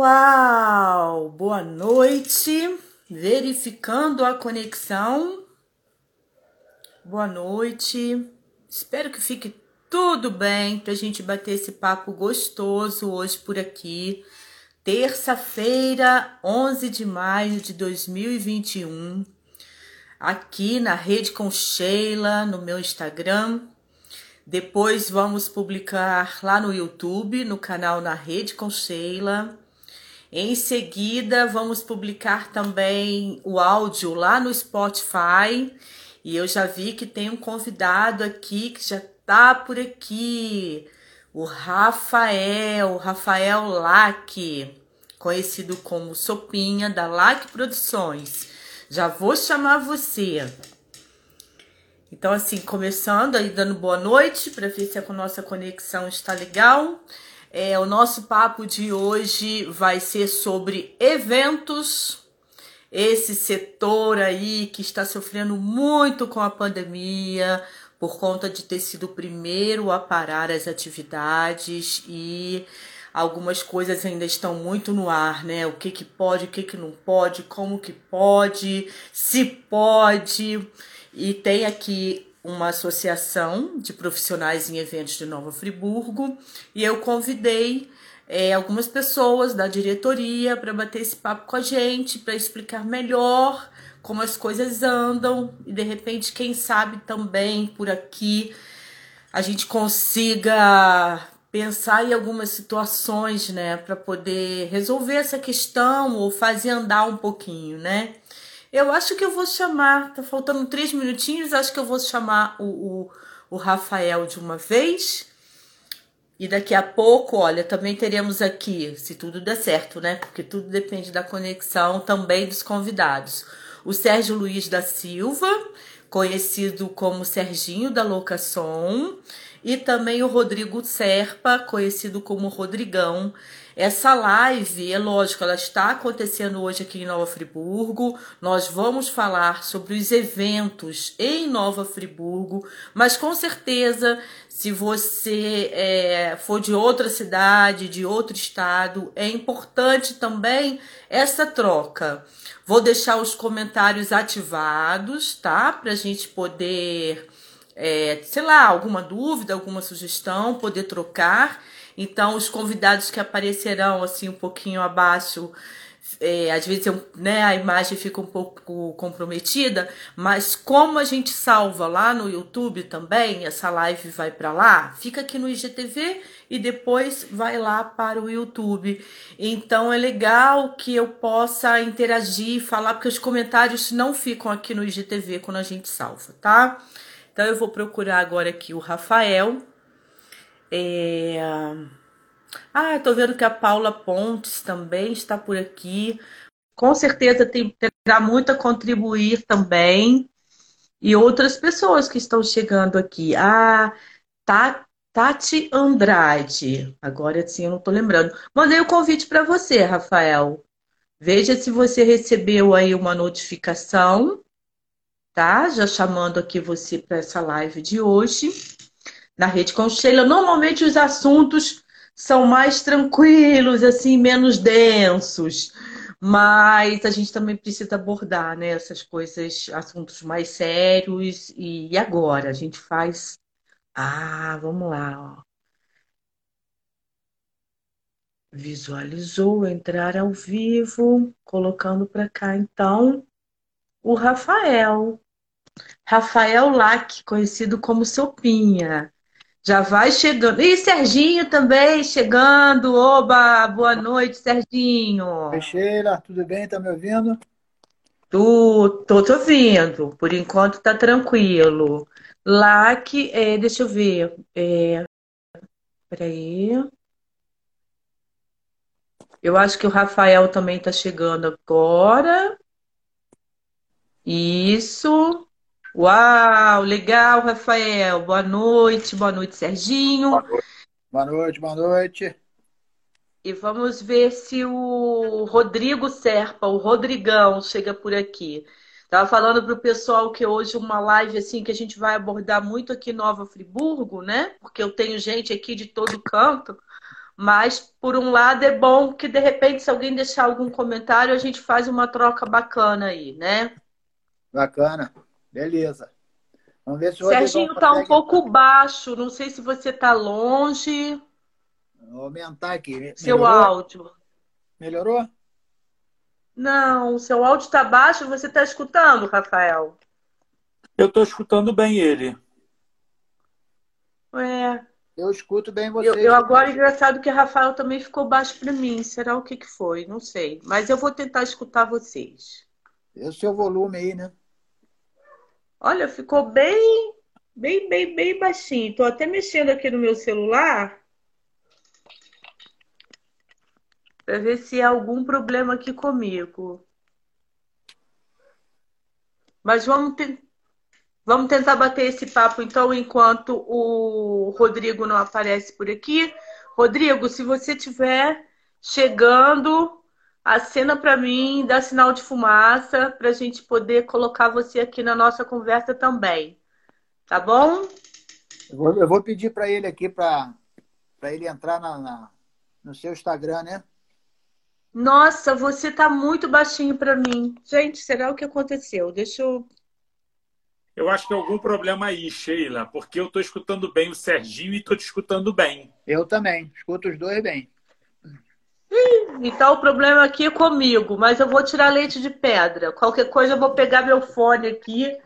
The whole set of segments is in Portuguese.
Uau! Boa noite. Verificando a conexão. Boa noite. Espero que fique tudo bem para a gente bater esse papo gostoso hoje por aqui. Terça-feira, 11 de maio de 2021. Aqui na Rede com Sheila, no meu Instagram. Depois vamos publicar lá no YouTube, no canal Na Rede com Sheila. Em seguida, vamos publicar também o áudio lá no Spotify. E eu já vi que tem um convidado aqui que já tá por aqui. O Rafael, Rafael Lac, conhecido como Sopinha da Lac Produções. Já vou chamar você. Então, assim, começando aí, dando boa noite para ver se a nossa conexão está legal. É, o nosso papo de hoje vai ser sobre eventos, esse setor aí que está sofrendo muito com a pandemia, por conta de ter sido o primeiro a parar as atividades e algumas coisas ainda estão muito no ar, né? O que que pode, o que que não pode, como que pode, se pode. E tem aqui uma associação de profissionais em eventos de Nova Friburgo e eu convidei é, algumas pessoas da diretoria para bater esse papo com a gente, para explicar melhor como as coisas andam e de repente, quem sabe também por aqui a gente consiga pensar em algumas situações, né, para poder resolver essa questão ou fazer andar um pouquinho, né? Eu acho que eu vou chamar, tá faltando três minutinhos, acho que eu vou chamar o, o, o Rafael de uma vez. E daqui a pouco, olha, também teremos aqui, se tudo der certo, né? Porque tudo depende da conexão também dos convidados. O Sérgio Luiz da Silva, conhecido como Serginho da Locação, e também o Rodrigo Serpa, conhecido como Rodrigão, essa live, é lógico, ela está acontecendo hoje aqui em Nova Friburgo. Nós vamos falar sobre os eventos em Nova Friburgo, mas com certeza, se você é, for de outra cidade, de outro estado, é importante também essa troca. Vou deixar os comentários ativados, tá? Para a gente poder, é, sei lá, alguma dúvida, alguma sugestão, poder trocar. Então, os convidados que aparecerão assim um pouquinho abaixo, é, às vezes eu, né, a imagem fica um pouco comprometida, mas como a gente salva lá no YouTube também, essa live vai para lá, fica aqui no IGTV e depois vai lá para o YouTube. Então é legal que eu possa interagir, falar, porque os comentários não ficam aqui no IGTV quando a gente salva, tá? Então eu vou procurar agora aqui o Rafael. É... Ah, estou vendo que a Paula Pontes também está por aqui. Com certeza tem, terá muito a contribuir também. E outras pessoas que estão chegando aqui. Ah, Tati Andrade. Agora sim, eu não estou lembrando. Mandei o um convite para você, Rafael. Veja se você recebeu aí uma notificação, tá? Já chamando aqui você para essa live de hoje na Rede com Sheila. Normalmente os assuntos são mais tranquilos, assim, menos densos. Mas a gente também precisa abordar né, essas coisas, assuntos mais sérios. E agora? A gente faz. Ah, vamos lá. Ó. Visualizou entrar ao vivo, colocando para cá então o Rafael. Rafael Lac, conhecido como Sopinha. Já vai chegando. E Serginho também chegando. Oba, boa noite, Serginho. Sheila, tudo bem? Tá me ouvindo? Tu, tô te ouvindo. Por enquanto tá tranquilo. Lá que, é, deixa eu ver. É, peraí. Eu acho que o Rafael também tá chegando agora. Isso. Uau, legal, Rafael. Boa noite, boa noite, Serginho. Boa noite, boa noite. E vamos ver se o Rodrigo Serpa, o Rodrigão, chega por aqui. Tava falando para o pessoal que hoje uma live assim que a gente vai abordar muito aqui em Nova Friburgo, né? Porque eu tenho gente aqui de todo canto, Mas, por um lado, é bom que, de repente, se alguém deixar algum comentário, a gente faz uma troca bacana aí, né? Bacana. Beleza. Vamos ver se o Serginho está um pouco baixo. Não sei se você está longe. Vou aumentar aqui. Melhorou? Seu áudio. Melhorou? Não, seu áudio está baixo. Você está escutando, Rafael? Eu estou escutando bem ele. É. Eu escuto bem você. Eu, eu agora, engraçado que o Rafael também ficou baixo para mim. Será o que, que foi? Não sei. Mas eu vou tentar escutar vocês. É o seu volume aí, né? Olha, ficou bem, bem, bem, bem baixinho. Estou até mexendo aqui no meu celular para ver se há algum problema aqui comigo. Mas vamos tentar. Vamos tentar bater esse papo então enquanto o Rodrigo não aparece por aqui. Rodrigo, se você estiver chegando, acena para mim, dá sinal de fumaça para a gente poder colocar você aqui na nossa conversa também. Tá bom? Eu vou, eu vou pedir para ele aqui para ele entrar na, na, no seu Instagram, né? Nossa, você tá muito baixinho para mim. Gente, será o que aconteceu? Deixa eu eu acho que é algum problema aí, Sheila, porque eu estou escutando bem o Serginho e estou te escutando bem. Eu também, escuto os dois bem. Então o problema aqui é comigo, mas eu vou tirar leite de pedra. Qualquer coisa eu vou pegar meu fone aqui.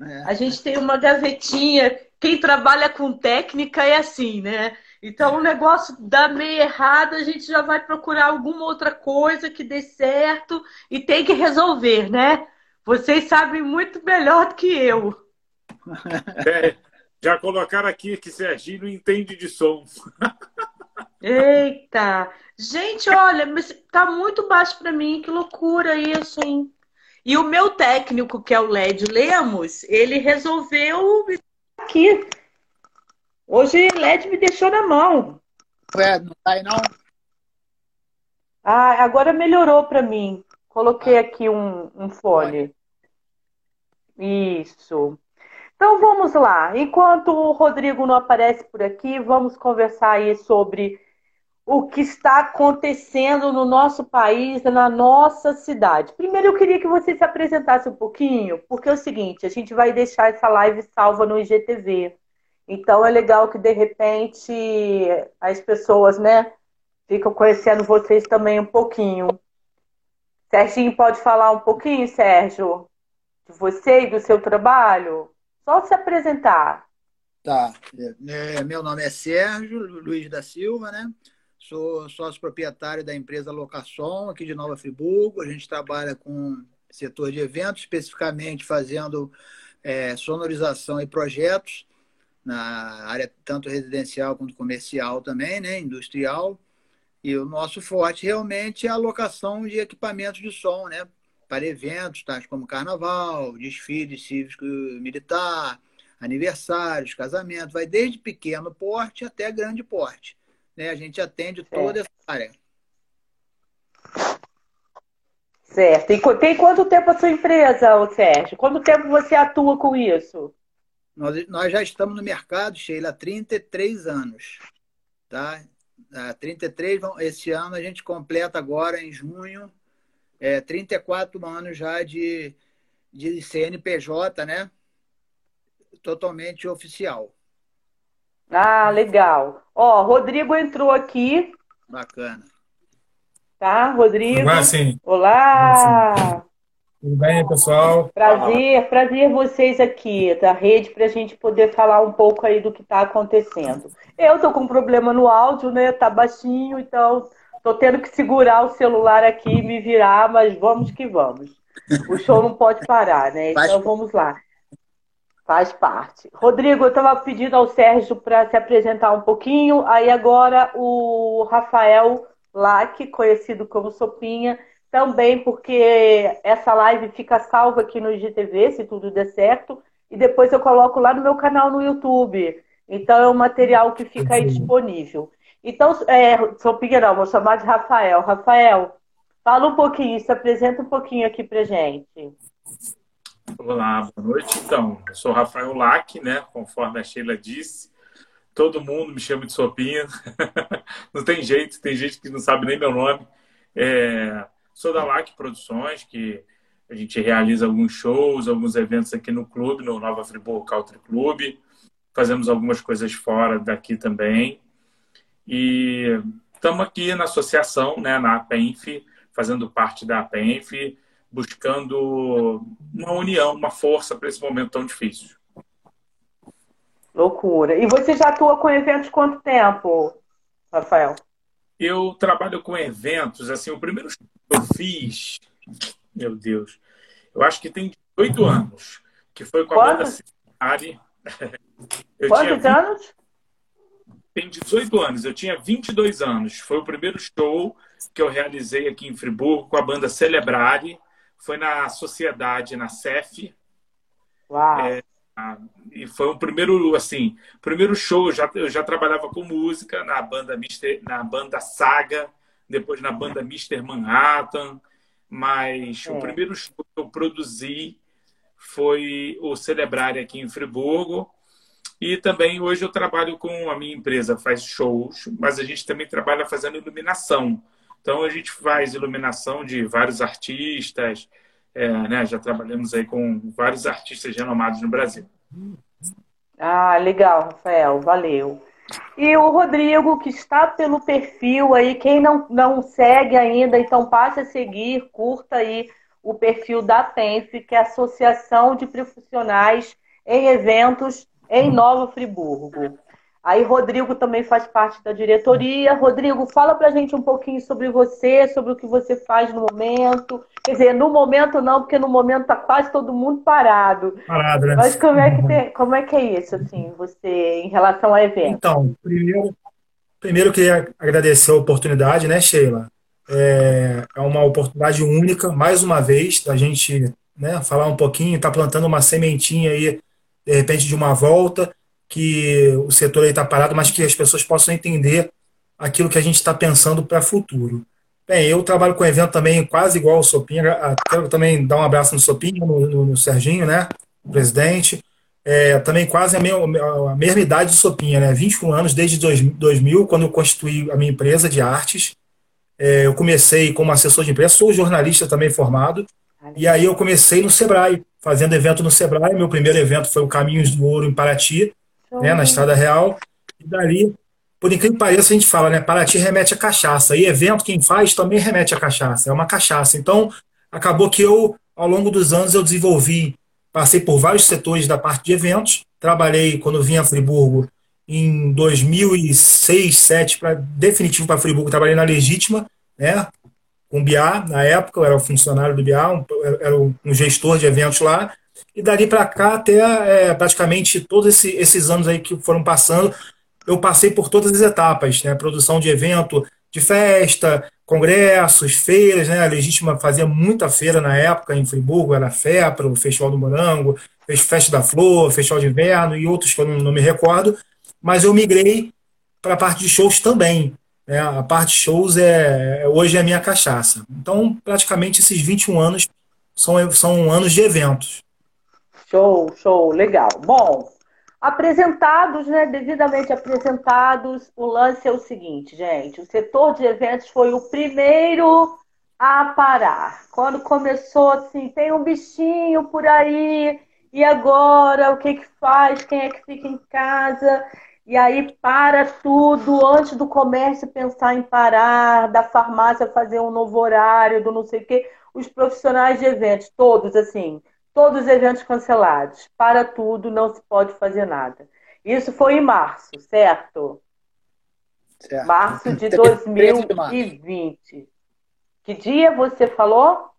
É. A gente tem uma gavetinha. Quem trabalha com técnica é assim, né? Então o negócio dá meio errado, a gente já vai procurar alguma outra coisa que dê certo e tem que resolver, né? Vocês sabem muito melhor do que eu. É, já colocaram aqui que Serginho não entende de som. Eita! Gente, olha, tá muito baixo para mim, que loucura isso, hein? E o meu técnico, que é o Led Lemos, ele resolveu aqui. Hoje Led me deixou na mão. Ué, não tá aí não? Ah, agora melhorou para mim. Coloquei aqui um, um fone. Isso. Então vamos lá. Enquanto o Rodrigo não aparece por aqui, vamos conversar aí sobre o que está acontecendo no nosso país, na nossa cidade. Primeiro eu queria que você se apresentasse um pouquinho, porque é o seguinte, a gente vai deixar essa live salva no IGTV. Então é legal que de repente as pessoas, né, ficam conhecendo vocês também um pouquinho. Serginho pode falar um pouquinho, Sérgio? de você e do seu trabalho? Só se apresentar. Tá. É, meu nome é Sérgio Luiz da Silva, né? Sou sócio proprietário da empresa Locação, aqui de Nova Friburgo. A gente trabalha com setor de eventos, especificamente fazendo é, sonorização e projetos na área tanto residencial quanto comercial também, né? Industrial. E o nosso forte realmente é a locação de equipamentos de som, né? para eventos tais como carnaval, desfile cívico-militar, aniversários, casamentos, vai desde pequeno porte até grande porte. Né? A gente atende toda essa área. Certo. E tem quanto tempo a sua empresa, Sérgio? Quanto tempo você atua com isso? Nós, nós já estamos no mercado, Sheila, há 33 anos. Tá? Há 33, esse ano a gente completa agora em junho é, 34 anos já de, de CNPJ, né? Totalmente oficial. Ah, legal. Ó, Rodrigo entrou aqui. Bacana. Tá, Rodrigo? Agora sim. Olá! Sim. Tudo bem, pessoal? Prazer, prazer vocês aqui da rede para a gente poder falar um pouco aí do que está acontecendo. Eu tô com um problema no áudio, né? Tá baixinho, então Tô tendo que segurar o celular aqui e me virar, mas vamos que vamos. O show não pode parar, né? Então vamos lá. Faz parte. Rodrigo, eu estava pedindo ao Sérgio para se apresentar um pouquinho. Aí agora o Rafael Lac, conhecido como Sopinha, também porque essa live fica salva aqui no IGTV, se tudo der certo, e depois eu coloco lá no meu canal no YouTube. Então é um material que fica aí disponível. Então, é, sou não, vou chamar de Rafael. Rafael, fala um pouquinho, se apresenta um pouquinho aqui pra gente. Olá, boa noite. Então, eu sou Rafael Lac, né? Conforme a Sheila disse. Todo mundo me chama de Sopinha. não tem jeito, tem gente que não sabe nem meu nome. É, sou da LAC Produções, que a gente realiza alguns shows, alguns eventos aqui no clube, no Nova Friburgo Country Club. Fazemos algumas coisas fora daqui também. E estamos aqui na associação, né, na APENF, fazendo parte da APENF, buscando uma união, uma força para esse momento tão difícil. Loucura. E você já atua com eventos quanto tempo, Rafael? Eu trabalho com eventos, assim, o primeiro que eu fiz, meu Deus, eu acho que tem oito anos, que foi com a Quantos? banda Cincinnati. Quantos anos? Tem 18 anos, eu tinha 22 anos. Foi o primeiro show que eu realizei aqui em Friburgo com a banda Celebrare. Foi na Sociedade, na CEF. Uau! É, e foi o primeiro, assim, primeiro show. Eu já, eu já trabalhava com música na banda, Mister, na banda Saga, depois na banda Mister Manhattan. Mas é. o primeiro show que eu produzi foi o Celebrare aqui em Friburgo. E também hoje eu trabalho com a minha empresa, faz shows, mas a gente também trabalha fazendo iluminação. Então a gente faz iluminação de vários artistas, é, né? Já trabalhamos aí com vários artistas renomados no Brasil. Ah, legal, Rafael, valeu. E o Rodrigo, que está pelo perfil aí, quem não, não segue ainda, então passe a seguir, curta aí o perfil da TENF, que é a Associação de Profissionais em Eventos em Nova Friburgo. Aí Rodrigo também faz parte da diretoria. Rodrigo, fala pra gente um pouquinho sobre você, sobre o que você faz no momento. Quer dizer, no momento não, porque no momento tá quase todo mundo parado. Parado, né? Mas como é que, tem, como é, que é isso, assim, você, em relação ao evento? Então, primeiro, primeiro queria agradecer a oportunidade, né, Sheila? É, é uma oportunidade única, mais uma vez, da gente né, falar um pouquinho, tá plantando uma sementinha aí, de repente, de uma volta que o setor está parado, mas que as pessoas possam entender aquilo que a gente está pensando para o futuro. Bem, eu trabalho com evento também quase igual ao Sopinha, quero também dar um abraço no Sopinha, no, no, no Serginho, né, o presidente, é, também quase a, a mesma idade do Sopinha, né, 21 anos, desde 2000, quando eu constituí a minha empresa de artes, é, eu comecei como assessor de imprensa, sou jornalista também formado, e aí eu comecei no Sebrae, fazendo evento no Sebrae, meu primeiro evento foi o Caminhos do Ouro em Paraty, né, na Estrada Real. E dali, por incrível que pareça, a gente fala, né? Paraty remete a cachaça. E evento, quem faz, também remete a cachaça. É uma cachaça. Então, acabou que eu, ao longo dos anos, eu desenvolvi, passei por vários setores da parte de eventos. Trabalhei, quando vim a Friburgo, em 2006, 2007, para definitivo para Friburgo, trabalhei na Legítima, né? Com o BIA, na época, eu era funcionário do BIA, um, era um gestor de eventos lá. E dali para cá, até é, praticamente todos esse, esses anos aí que foram passando, eu passei por todas as etapas, né? Produção de evento, de festa, congressos, feiras, né? A Legítima fazia muita feira na época em Friburgo, era FEPRA, o Festival do Morango, Festa da Flor, Festival de Inverno e outros que eu não, não me recordo, mas eu migrei para a parte de shows também. Né? A parte de shows é hoje é a minha cachaça. Então, praticamente esses 21 anos são, são anos de eventos. Show, show, legal. Bom, apresentados, né, devidamente apresentados, o lance é o seguinte, gente. O setor de eventos foi o primeiro a parar. Quando começou assim, tem um bichinho por aí, e agora o que que faz? Quem é que fica em casa? E aí para tudo, antes do comércio pensar em parar, da farmácia fazer um novo horário, do não sei o quê, os profissionais de eventos, todos assim, todos os eventos cancelados. Para tudo, não se pode fazer nada. Isso foi em março, certo? certo. Março de 2020. Que dia você falou?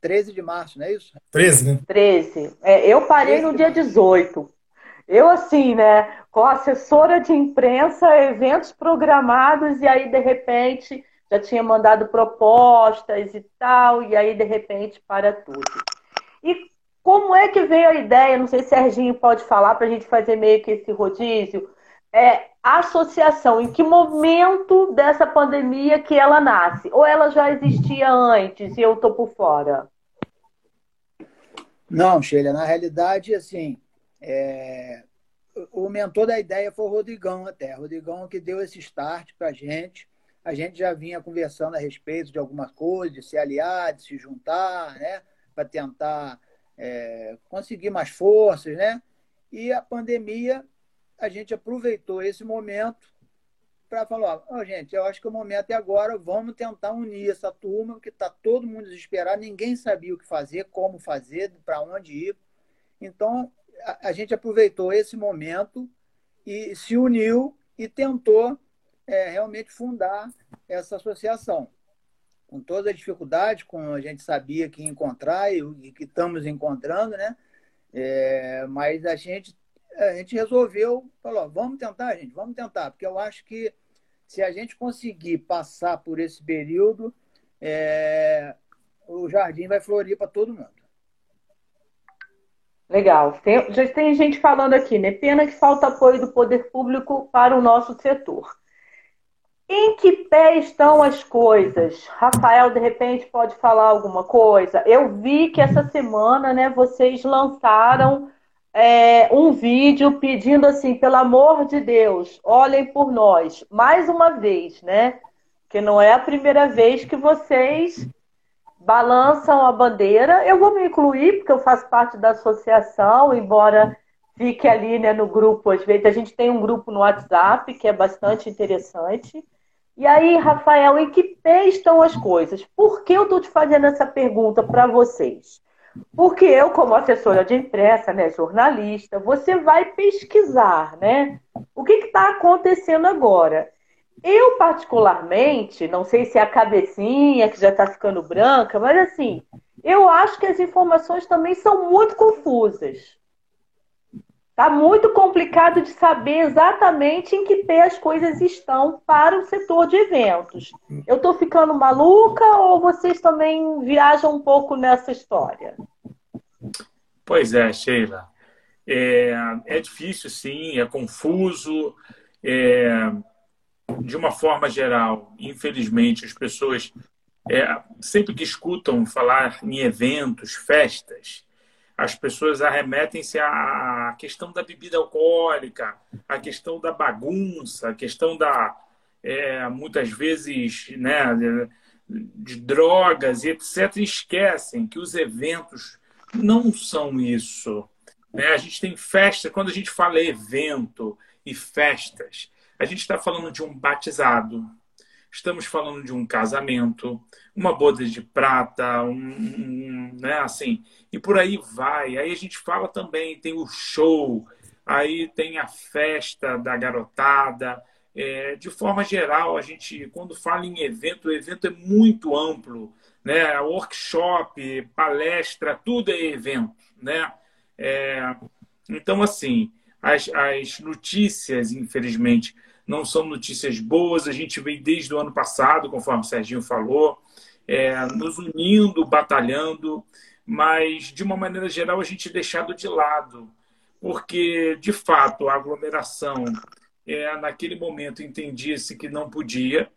13 de março, não é isso? 13, né? 13. É, eu parei no dia 18. Eu, assim, né, com assessora de imprensa, eventos programados, e aí, de repente, já tinha mandado propostas e tal, e aí, de repente, para tudo. E como é que veio a ideia? Não sei se Serginho pode falar para a gente fazer meio que esse rodízio. É, associação, em que momento dessa pandemia que ela nasce? Ou ela já existia antes e eu estou por fora? Não, Sheila, na realidade, assim, é... o mentor da ideia foi o Rodrigão até. O Rodrigão que deu esse start para a gente. A gente já vinha conversando a respeito de algumas coisas, de se aliar, de se juntar, né? Para tentar é, conseguir mais forças, né? E a pandemia, a gente aproveitou esse momento para falar, oh, gente, eu acho que o momento é agora, vamos tentar unir essa turma, porque está todo mundo desesperado, ninguém sabia o que fazer, como fazer, para onde ir. Então, a, a, gente aproveitou esse momento e se uniu e tentou é, realmente fundar essa associação. Com todas as dificuldades, como a gente sabia que ia encontrar e, e que estamos encontrando, né? É, mas a gente, a gente resolveu, falou, vamos tentar, gente, vamos tentar, porque eu acho que se a gente conseguir passar por esse período, é, o jardim vai florir para todo mundo. Legal. Tem, já tem gente falando aqui, né? Pena que falta apoio do poder público para o nosso setor. Em que pé estão as coisas? Rafael, de repente, pode falar alguma coisa? Eu vi que essa semana, né, vocês lançaram é, um vídeo pedindo assim, pelo amor de Deus, olhem por nós. Mais uma vez, né? Que não é a primeira vez que vocês balançam a bandeira. Eu vou me incluir, porque eu faço parte da associação, embora fique ali né, no grupo. Às vezes a gente tem um grupo no WhatsApp que é bastante interessante. E aí, Rafael, em que pé estão as coisas? Por que eu estou te fazendo essa pergunta para vocês? Porque eu, como assessora de imprensa, né, jornalista, você vai pesquisar, né? O que está acontecendo agora? Eu, particularmente, não sei se é a cabecinha que já está ficando branca, mas assim, eu acho que as informações também são muito confusas. Está muito complicado de saber exatamente em que pé as coisas estão para o setor de eventos. Eu estou ficando maluca ou vocês também viajam um pouco nessa história? Pois é, Sheila. É, é difícil, sim, é confuso. É, de uma forma geral, infelizmente, as pessoas é, sempre que escutam falar em eventos, festas, as pessoas arremetem-se à questão da bebida alcoólica, à questão da bagunça, à questão da, é, muitas vezes, né, de, drogas e etc. E esquecem que os eventos não são isso. Né? A gente tem festa, quando a gente fala evento e festas, a gente está falando de um batizado, estamos falando de um casamento, uma boda de prata, um, um, né, assim, e por aí vai. Aí a gente fala também, tem o show, aí tem a festa da garotada. É, de forma geral, a gente, quando fala em evento, o evento é muito amplo, né? Workshop, palestra, tudo é evento, né? É, então, assim, as, as notícias, infelizmente, não são notícias boas. A gente vem desde o ano passado, conforme o Serginho falou, é, nos unindo, batalhando, mas de uma maneira geral a gente deixado de lado, porque de fato a aglomeração é, naquele momento entendia-se que não podia,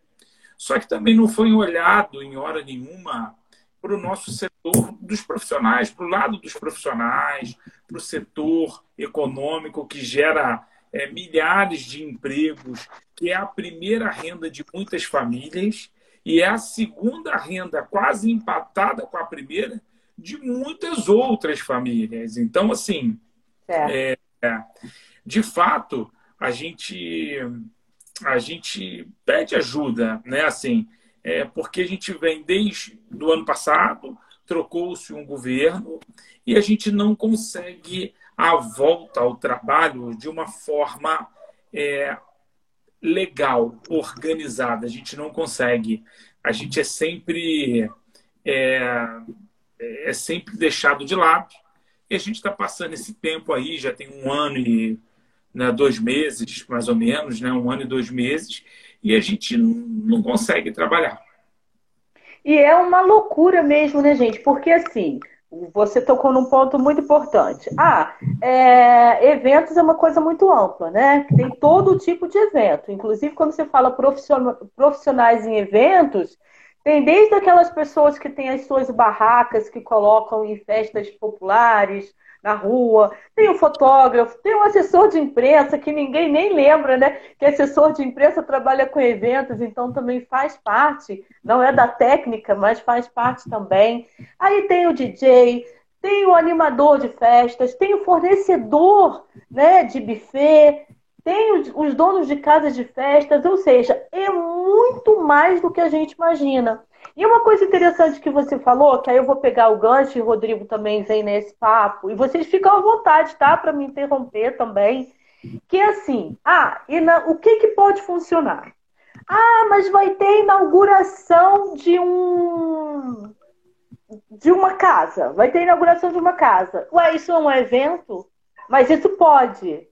só que também não foi olhado em hora nenhuma para o nosso setor dos profissionais, para o lado dos profissionais, para o setor econômico que gera é, milhares de empregos, que é a primeira renda de muitas famílias e é a segunda renda quase empatada com a primeira de muitas outras famílias. Então, assim, é, é, de fato, a gente a gente pede ajuda, né? Assim, é, porque a gente vem desde do ano passado, trocou-se um governo e a gente não consegue a volta ao trabalho de uma forma é, legal, organizada. A gente não consegue. A gente é sempre é, é sempre deixado de lado. E a gente está passando esse tempo aí, já tem um ano e né, dois meses, mais ou menos, né, um ano e dois meses, e a gente não consegue trabalhar. E é uma loucura mesmo, né, gente? Porque assim, você tocou num ponto muito importante. Ah, é, eventos é uma coisa muito ampla, né? Tem todo tipo de evento. Inclusive, quando você fala profissionais em eventos, tem desde aquelas pessoas que têm as suas barracas que colocam em festas populares, na rua, tem o fotógrafo, tem o assessor de imprensa, que ninguém nem lembra, né? Que assessor de imprensa trabalha com eventos, então também faz parte, não é da técnica, mas faz parte também. Aí tem o DJ, tem o animador de festas, tem o fornecedor né, de buffet, tem os, os donos de casas de festas, ou seja, é muito mais do que a gente imagina. E uma coisa interessante que você falou, que aí eu vou pegar o gancho e o Rodrigo também vem nesse papo, e vocês ficam à vontade, tá? Para me interromper também. Que é assim, ah, e na, o que, que pode funcionar? Ah, mas vai ter inauguração de um de uma casa, vai ter inauguração de uma casa. Ué, isso é um evento? Mas isso pode,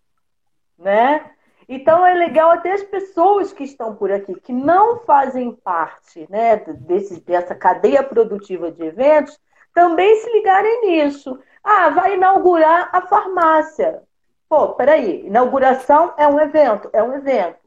né? Então é legal até as pessoas que estão por aqui, que não fazem parte né, desse, dessa cadeia produtiva de eventos, também se ligarem nisso. Ah, vai inaugurar a farmácia. Pô, peraí, inauguração é um evento, é um evento.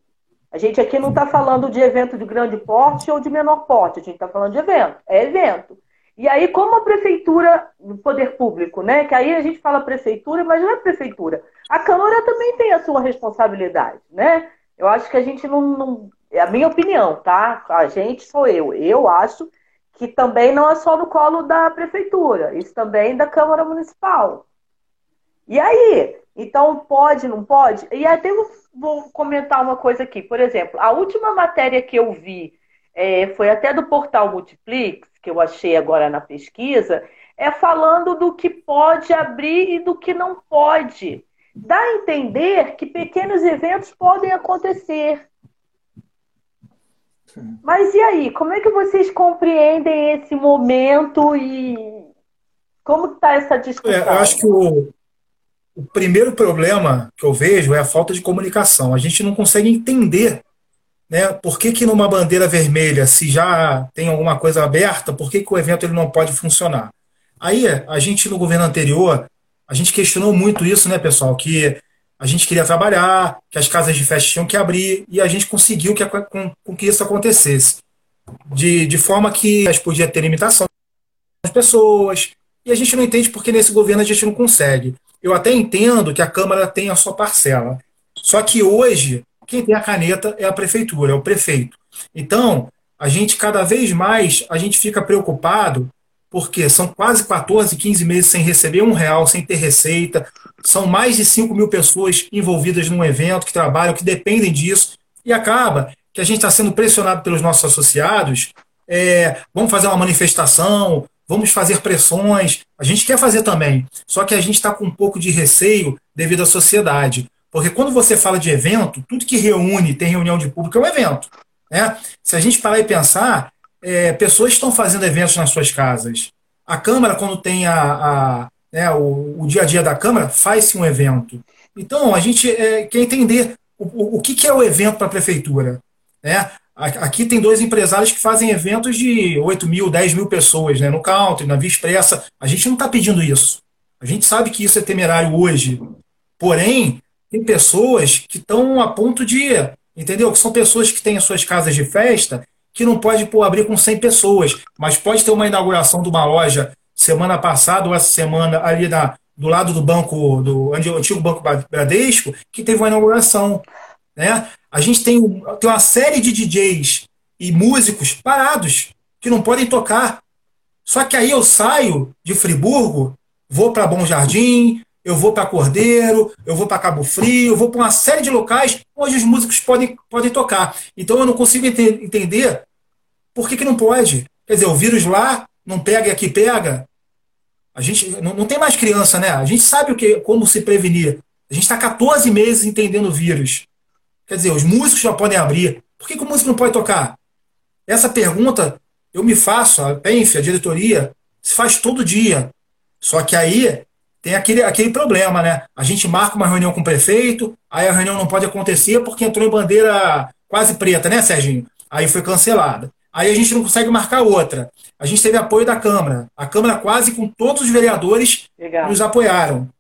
A gente aqui não está falando de evento de grande porte ou de menor porte, a gente está falando de evento, é evento. E aí, como a prefeitura, o poder público, né? Que aí a gente fala prefeitura, mas não é prefeitura. A Câmara também tem a sua responsabilidade, né? Eu acho que a gente não, não. É a minha opinião, tá? A gente sou eu. Eu acho que também não é só no colo da prefeitura, isso também é da Câmara Municipal. E aí? Então, pode, não pode? E até vou comentar uma coisa aqui. Por exemplo, a última matéria que eu vi é, foi até do portal Multiplix, que eu achei agora na pesquisa, é falando do que pode abrir e do que não pode. Dá a entender que pequenos eventos podem acontecer. Mas e aí, como é que vocês compreendem esse momento e como está essa discussão? É, eu acho que o, o primeiro problema que eu vejo é a falta de comunicação. A gente não consegue entender né? Por que, que numa bandeira vermelha, se já tem alguma coisa aberta, por que, que o evento ele não pode funcionar? Aí, a gente no governo anterior, a gente questionou muito isso, né, pessoal? Que a gente queria trabalhar, que as casas de festa tinham que abrir, e a gente conseguiu que, com, com que isso acontecesse. De, de forma que a gente podia ter limitação das pessoas, e a gente não entende porque nesse governo a gente não consegue. Eu até entendo que a Câmara tem a sua parcela. Só que hoje quem tem a caneta é a prefeitura, é o prefeito. Então, a gente cada vez mais a gente fica preocupado porque são quase 14, 15 meses sem receber um real, sem ter receita. São mais de 5 mil pessoas envolvidas num evento, que trabalham, que dependem disso. E acaba que a gente está sendo pressionado pelos nossos associados. É, vamos fazer uma manifestação, vamos fazer pressões. A gente quer fazer também. Só que a gente está com um pouco de receio devido à sociedade. Porque quando você fala de evento, tudo que reúne, tem reunião de público, é um evento. Né? Se a gente parar e pensar, é, pessoas estão fazendo eventos nas suas casas. A Câmara, quando tem a, a né, o, o, dia a dia da Câmara, faz-se um evento. Então, a gente é, quer entender o, o, que, que, é o evento para a Prefeitura. Né? Aqui tem dois empresários que fazem eventos de 8 mil, 10 mil pessoas, né? no Country, na Via Expressa. A gente não está pedindo isso. A gente sabe que isso é temerário hoje. Porém, tem pessoas que estão a ponto de, entendeu? Que são pessoas que têm as suas casas de festa que não pode pô, abrir com 100 pessoas, mas pode ter uma inauguração de uma loja semana passada ou essa semana ali na, do lado do banco, do antigo Banco Bradesco, que teve uma inauguração. Né? A gente tem, tem uma série de DJs e músicos parados que não podem tocar. Só que aí eu saio de Friburgo, vou para Bom Jardim, eu vou para Cordeiro, eu vou para Cabo Frio, eu vou para uma série de locais onde os músicos podem, podem tocar. Então eu não consigo ente entender por que, que não pode. Quer dizer, o vírus lá não pega e aqui pega. A gente não, não tem mais criança, né? A gente sabe o que, como se prevenir. A gente está 14 meses entendendo o vírus. Quer dizer, os músicos já podem abrir. Por que, que o músico não pode tocar? Essa pergunta eu me faço, a PENF, a diretoria, se faz todo dia. Só que aí tem aquele, aquele problema, né? A gente marca uma reunião com o prefeito, aí a reunião não pode acontecer porque entrou em bandeira quase preta, né, Serginho? Aí foi cancelada. Aí a gente não consegue marcar outra. A gente teve apoio da Câmara. A Câmara quase com todos os vereadores Legal. nos apoiaram.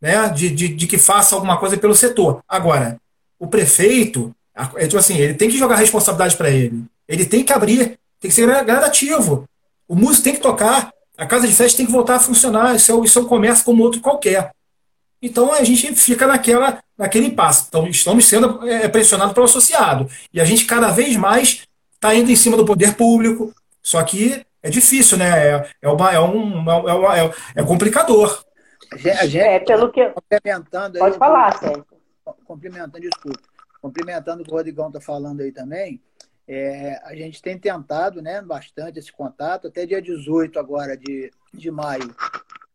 Né, de, de, de, que faça alguma coisa pelo setor. Agora, o prefeito, é, tipo assim, ele tem que jogar responsabilidade para ele. Ele tem que abrir, tem que ser gradativo. O músico tem que tocar, A casa de festa tem que voltar a funcionar, isso é, isso é um comércio como outro qualquer. Então a gente fica naquela, naquele impasse. Então estamos sendo é, pressionados pelo associado. E a gente cada vez mais está indo em cima do poder público. Só que é difícil, né? É, é, uma, é, um, é, uma, é, é complicador. A gente, é, pelo que... Complementando Pode aí, falar, Sérgio. Complementando, desculpa. Complementando o que o Rodrigão está falando aí também, é, a gente tem tentado né, bastante esse contato. Até dia 18 agora de, de maio,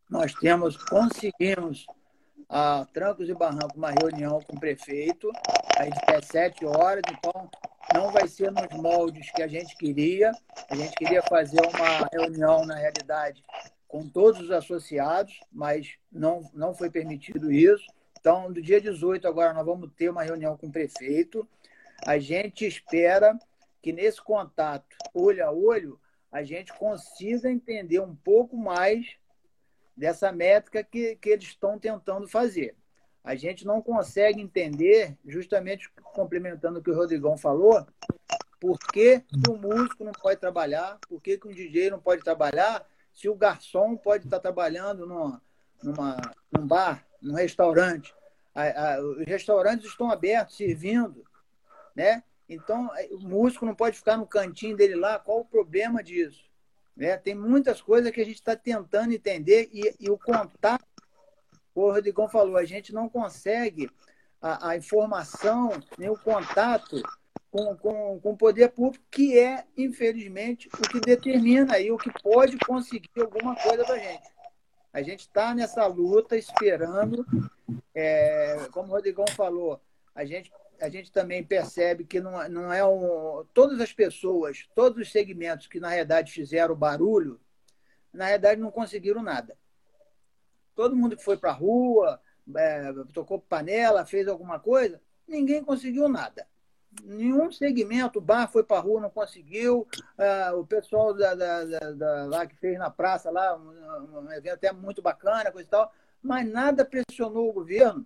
nós temos, conseguimos a trancos e barrancos uma reunião com o prefeito, às 17 horas, então não vai ser nos moldes que a gente queria. A gente queria fazer uma reunião, na realidade, com todos os associados, mas não, não foi permitido isso. Então, do dia 18 agora nós vamos ter uma reunião com o prefeito. A gente espera que nesse contato, olho a olho, a gente consiga entender um pouco mais dessa métrica que, que eles estão tentando fazer. A gente não consegue entender, justamente complementando o que o Rodrigão falou, por que, o músico não pode trabalhar, por que, que um DJ não pode trabalhar, se o garçom pode estar trabalhando numa, numa, num bar, num restaurante. A, a, os restaurantes estão abertos, servindo, né? Então, o músico não pode ficar no cantinho dele lá. Qual o problema disso? Né? Tem muitas coisas que a gente está tentando entender e, e, o contato, o Rodrigão falou, a gente não consegue a, a informação, nem o contato com, com, com o poder público, que é, infelizmente, o que determina aí, o que pode conseguir alguma coisa para a gente. A gente está nessa luta esperando, é, como o Rodrigão falou, a gente a gente também percebe que não, não é um. Todas as pessoas, todos os segmentos que na realidade fizeram barulho, na realidade não conseguiram nada. Todo mundo que foi para a rua, é, tocou panela, fez alguma coisa, ninguém conseguiu nada. Nenhum segmento, o bar foi para a rua, não conseguiu. Ah, o pessoal da, da, da, da, lá que fez na praça, lá, um, um evento até muito bacana, coisa e tal, mas nada pressionou o governo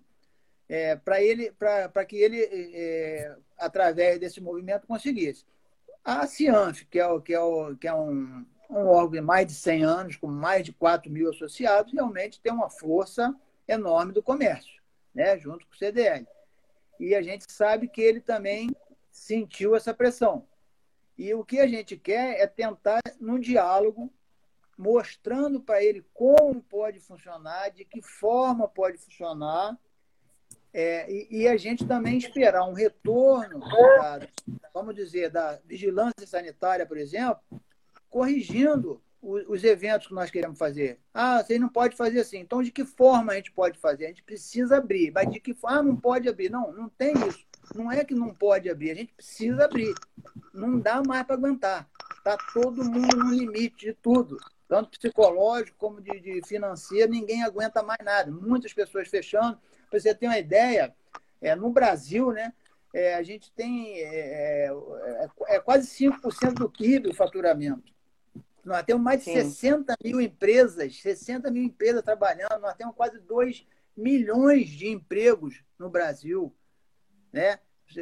é, para ele, para que ele, é, através desse movimento, conseguisse. A Cianf, que é, que é, o, que é um, um órgão de mais de 100 anos, com mais de 4 mil associados, realmente tem uma força enorme do comércio, né, junto com o CDL. E a gente sabe que ele também sentiu essa pressão. E o que a gente quer é tentar, num diálogo, mostrando para ele como pode funcionar, de que forma pode funcionar, é, e, e, a gente também esperar um retorno, da, vamos dizer, da vigilância sanitária, por exemplo, corrigindo os, os eventos que nós queremos fazer. Ah, você não pode fazer assim. Então, de que forma a gente pode fazer? A gente precisa abrir. Mas de que forma? Ah, não pode abrir. Não, não tem isso. Não é que não pode abrir, a gente precisa abrir. Não dá mais para aguentar. Está todo mundo no limite de tudo tanto psicológico como de, de, financeiro, ninguém aguenta mais nada. Muitas pessoas fechando. Para você ter uma ideia, é, no Brasil, né, é, a gente tem é, é, é quase 5% do PIB o faturamento. Nós temos mais de Sim. 60 mil empresas, 60 mil empresas trabalhando, nós temos quase 2 milhões de empregos no Brasil. Né?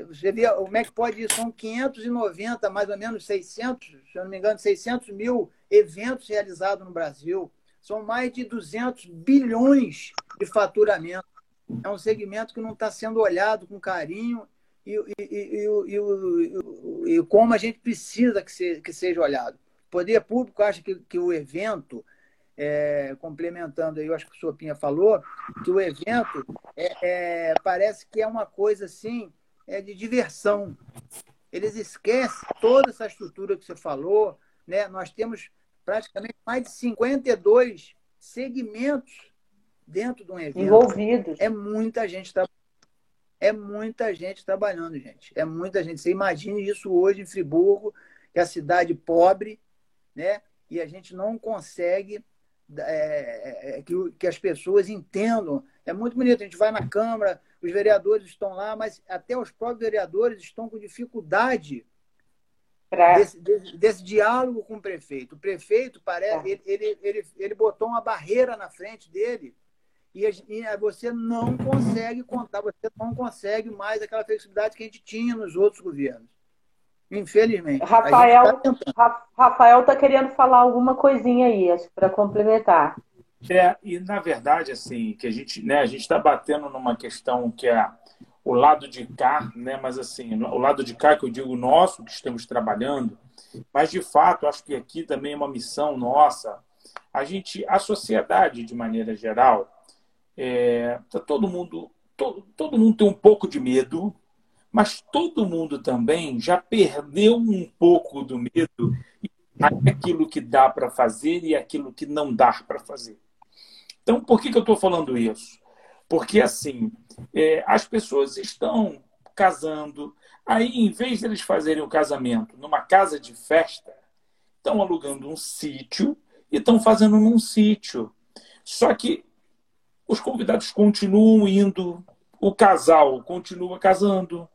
Você vê, como é que pode ir? São 590, mais ou menos 600, se eu não me engano, 600 mil eventos realizados no Brasil. São mais de 200 bilhões de faturamento é um segmento que não está sendo olhado com carinho e, e, e, e, como a gente precisa que, se, que seja olhado. Poder público acha que, que o evento, é, complementando aí, eu acho que o Sopinha falou, que o evento é, é, parece que é uma coisa assim, é de diversão. Eles esquecem toda essa estrutura que você falou. Né? Nós temos praticamente mais de 52 segmentos dentro de um evento. Envolvidos. É muita gente trabalhando. É muita gente trabalhando, gente. É muita gente. Você imagine isso hoje em Friburgo, que é a cidade pobre, né? E a gente não consegue é, é, que, que as pessoas entendam. É muito bonito. A gente vai na Câmara, os vereadores estão lá, mas até os próprios vereadores estão com dificuldade Desse, desse, desse, diálogo com o prefeito. O prefeito parece, tá. ele, ele, ele, ele botou uma barreira na frente dele e, e você não consegue contar, você não consegue mais aquela flexibilidade que a gente tinha nos outros governos. Infelizmente. Rafael tá Rafael está querendo falar alguma coisinha aí, para complementar. É, e na verdade, assim, que a gente, né, a gente está batendo numa questão que é o lado de cá, né, mas assim, o lado de cá que eu digo nosso, que estamos trabalhando, mas de fato, acho que aqui também é uma missão nossa. A gente, a sociedade de maneira geral, é, tá todo mundo, todo, todo mundo tem um pouco de medo, mas todo mundo também já perdeu um pouco do medo aquilo que dá para fazer e aquilo que não dá para fazer. Então, por que, que eu estou falando isso? Porque, assim, é, as pessoas estão casando, aí, em vez de eles fazerem o casamento numa casa de festa, estão alugando um sítio e estão fazendo num sítio. Só que os convidados continuam indo, o casal continua casando,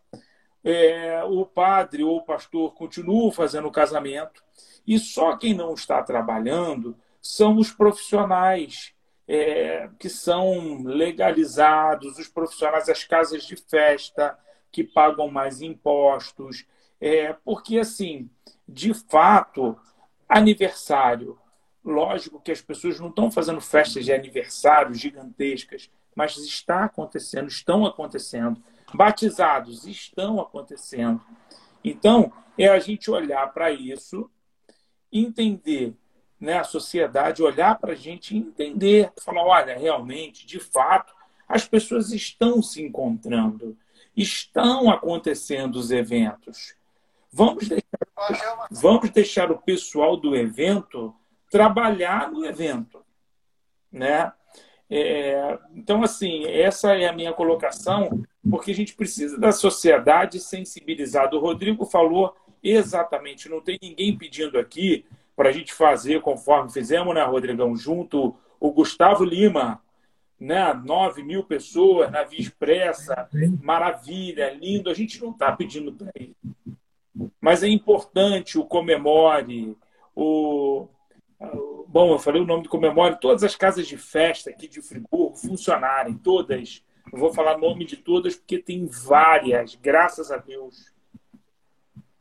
é, o padre ou o pastor continua fazendo o casamento, e só quem não está trabalhando são os profissionais é, que são legalizados, os profissionais das casas de festa, que pagam mais impostos. É, porque, assim, de fato, aniversário. Lógico que as pessoas não estão fazendo festas de aniversário gigantescas, mas está acontecendo, estão acontecendo. Batizados estão acontecendo. Então, é a gente olhar para isso, entender né, a sociedade olhar para a gente e entender, falar, olha, realmente, de fato, as pessoas estão se encontrando, estão acontecendo os eventos. Vamos deixar, vamos deixar o pessoal do evento trabalhar no evento, né? É, então, assim, essa é a minha colocação, porque a gente precisa da sociedade sensibilizada. O Rodrigo falou exatamente, não tem ninguém pedindo aqui para a gente fazer conforme fizemos, né, Rodrigão? Junto o Gustavo Lima, né? 9 mil pessoas na Via Expressa, maravilha, lindo. A gente não está pedindo para ele. Mas é importante o comemore, o. Bom, eu falei o nome do comemore, todas as casas de festa aqui de Friburgo funcionarem, todas. Não vou falar nome de todas, porque tem várias, graças a Deus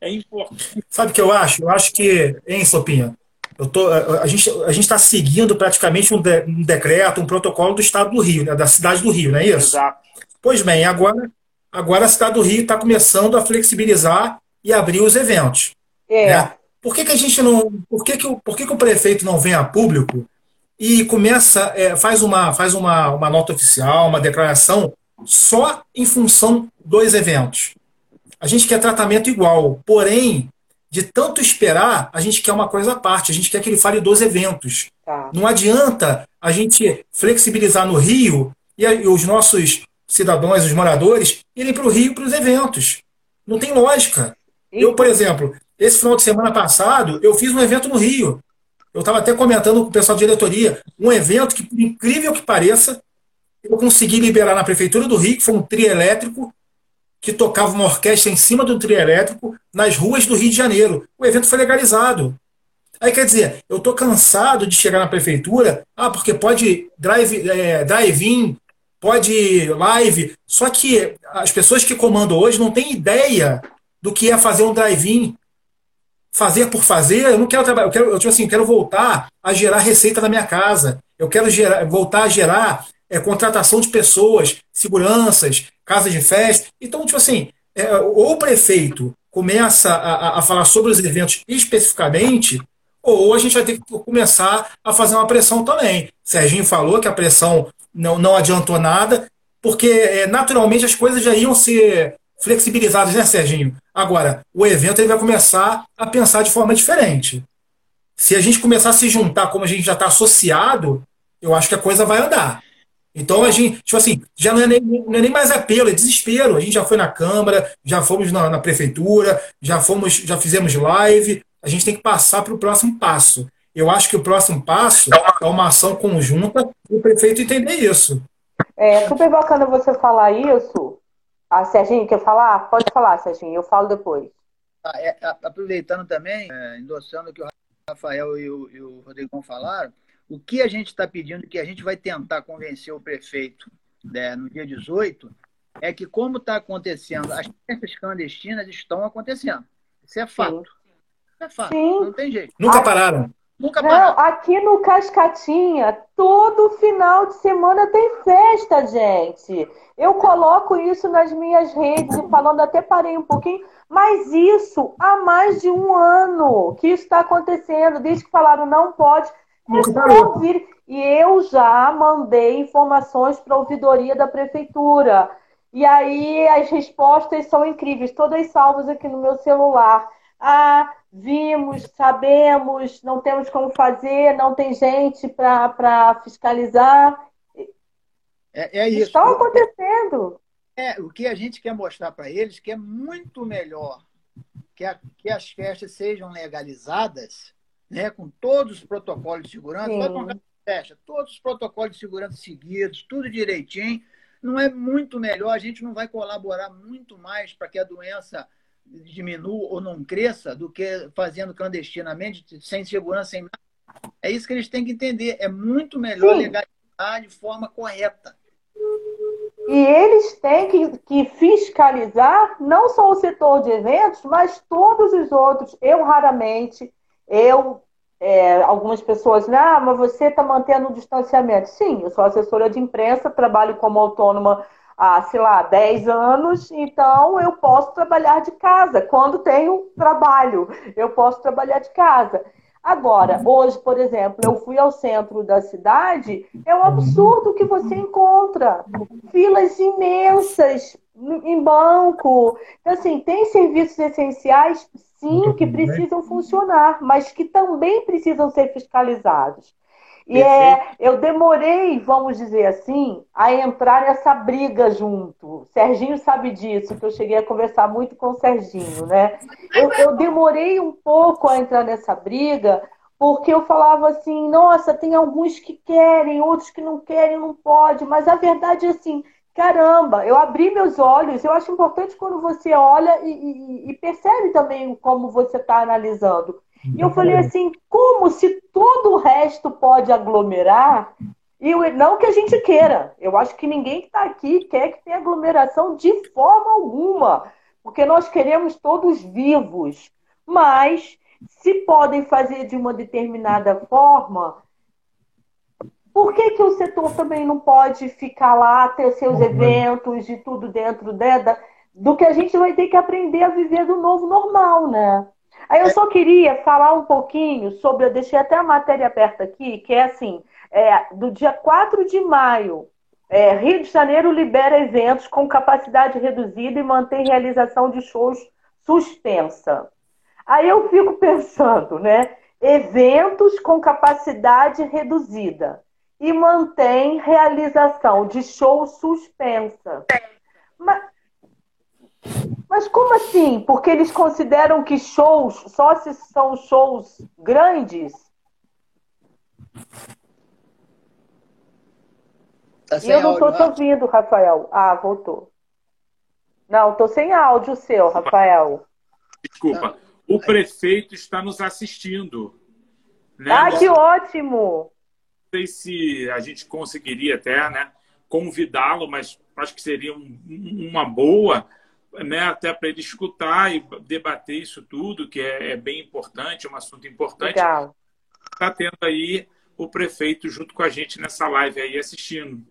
é importante. Sabe o que eu acho? Eu acho que, hein, Sopinha? Eu tô, a, a gente a está seguindo praticamente um, de, um, decreto, um protocolo do Estado do Rio, né, da cidade do Rio, não é isso? Exato. Pois bem, agora, agora a cidade do Rio está começando a flexibilizar e abrir os eventos. É. Né? Por que, que a gente não. Por que, que, o, por que, que o prefeito não vem a público e começa, é, faz, uma, faz uma, uma nota oficial, uma declaração só em função dos eventos? A gente quer tratamento igual, porém, de tanto esperar, a gente quer uma coisa à parte, a gente quer que ele fale dos eventos. Tá. Não adianta a gente flexibilizar no Rio e os nossos cidadãos, os moradores, irem para o Rio para os eventos. Não tem lógica. Eu, por exemplo, esse final de semana passado, eu fiz um evento no Rio. Eu estava até comentando com o pessoal de diretoria, um evento que, por incrível que pareça, eu consegui liberar na Prefeitura do Rio, que foi um trio elétrico, que tocava uma orquestra em cima do trio elétrico nas ruas do Rio de Janeiro. O evento foi legalizado. Aí quer dizer, eu estou cansado de chegar na prefeitura, ah, porque pode drive, é, drive-in, pode live. Só que as pessoas que comandam hoje não têm ideia do que é fazer um drive-in. Fazer por fazer, eu não quero trabalhar, eu quero, eu, tipo assim, eu quero voltar a gerar receita na minha casa. Eu quero gerar, voltar a gerar é, contratação de pessoas, seguranças, casas de festa. Então, tipo assim, é, ou o prefeito começa a, a, falar sobre os eventos especificamente, ou a gente vai ter que começar a fazer uma pressão também. Serginho falou que a pressão não, não adiantou nada, porque é, naturalmente as coisas já iam ser flexibilizadas, né, Serginho? Agora, o evento ele vai começar a pensar de forma diferente. Se a gente começar a se juntar como a gente já está associado, eu acho que a coisa vai andar. Então a gente, tipo assim, já não é, nem, não é nem mais apelo, é desespero. A gente já foi na Câmara, já fomos na, na Prefeitura, já fomos, já fizemos live. A gente tem que passar para o próximo passo. Eu acho que o próximo passo é uma ação conjunta e o prefeito entender isso. É super bacana você falar isso. Ah, Serginho, quer falar? Pode falar, Serginho, eu falo depois. Ah, é, aproveitando também, é, endossando o que o Rafael e o, e o Rodrigão falaram, o que a gente está pedindo, que a gente vai tentar convencer o prefeito né, no dia 18, é que, como está acontecendo, as festas clandestinas estão acontecendo. Isso é fato. Sim. Isso é fato. Sim. Não tem jeito. Nunca pararam. Nunca Não, aqui no Cascatinha, todo final de semana tem festa, gente. Eu coloco isso nas minhas redes e falando, até parei um pouquinho, mas isso há mais de um ano que isso está acontecendo, desde que falaram não pode. Ouvir. E eu já mandei informações para a ouvidoria da prefeitura. E aí as respostas são incríveis, todas salvas aqui no meu celular. Ah, vimos, sabemos, não temos como fazer, não tem gente para fiscalizar. É, é isso. Está acontecendo. É, o que a gente quer mostrar para eles que é muito melhor que, a, que as festas sejam legalizadas, né, com todos os protocolos de segurança, festa, todos os protocolos de segurança seguidos, tudo direitinho. Não é muito melhor, a gente não vai colaborar muito mais para que a doença diminua ou não cresça do que fazendo clandestinamente, sem segurança, sem nada. É isso que eles têm que entender. É muito melhor Sim. legalizar de forma correta. E eles têm que, que, fiscalizar não só o setor de eventos, mas todos os outros. Eu raramente, eu, é, algumas pessoas, ah, mas você está mantendo o distanciamento. Sim, eu sou assessora de imprensa, trabalho como autônoma há, sei lá, 10 anos, então eu posso trabalhar de casa. Quando tenho trabalho, eu posso trabalhar de casa. Agora, hoje, por exemplo, eu fui ao centro da cidade, é um absurdo que você encontra filas imensas em banco. Então, assim, tem serviços essenciais, sim, que precisam funcionar, mas que também precisam ser fiscalizados. E é, eu demorei, vamos dizer assim, a entrar nessa briga junto. Serginho sabe disso, que eu cheguei a conversar muito com o Serginho, né? Eu, eu demorei um pouco a entrar nessa briga, porque eu falava assim, nossa, tem alguns que querem, outros que não querem, não pode. Mas a verdade é assim, caramba, eu abri meus olhos. Eu acho importante quando você olha e, e, e percebe também como você está analisando. E eu falei assim, como se todo o resto pode aglomerar? E não que a gente queira. Eu acho que ninguém que está aqui quer que tenha aglomeração de forma alguma, porque nós queremos todos vivos. Mas se podem fazer de uma determinada forma, por que, que o setor também não pode ficar lá, ter seus eventos e tudo dentro né, da, do que a gente vai ter que aprender a viver do novo normal, né? Aí eu só queria falar um pouquinho sobre, eu deixei até a matéria aberta aqui, que é assim, é, do dia 4 de maio, é, Rio de Janeiro libera eventos com capacidade reduzida e mantém realização de shows suspensa. Aí eu fico pensando, né? Eventos com capacidade reduzida e mantém realização de show suspensa. Mas, mas como assim? Porque eles consideram que shows só se são shows grandes? Tá e eu não estou te ouvindo, Rafael. Ah, voltou. Não, estou sem áudio seu, Rafael. Desculpa. O prefeito está nos assistindo. Né? Ah, que ótimo! Não sei se a gente conseguiria até né, convidá-lo, mas acho que seria um, uma boa né, até para ele escutar e debater isso tudo, que é, é bem importante, é um assunto importante. Legal. Está tendo aí o prefeito junto com a gente nessa live aí assistindo.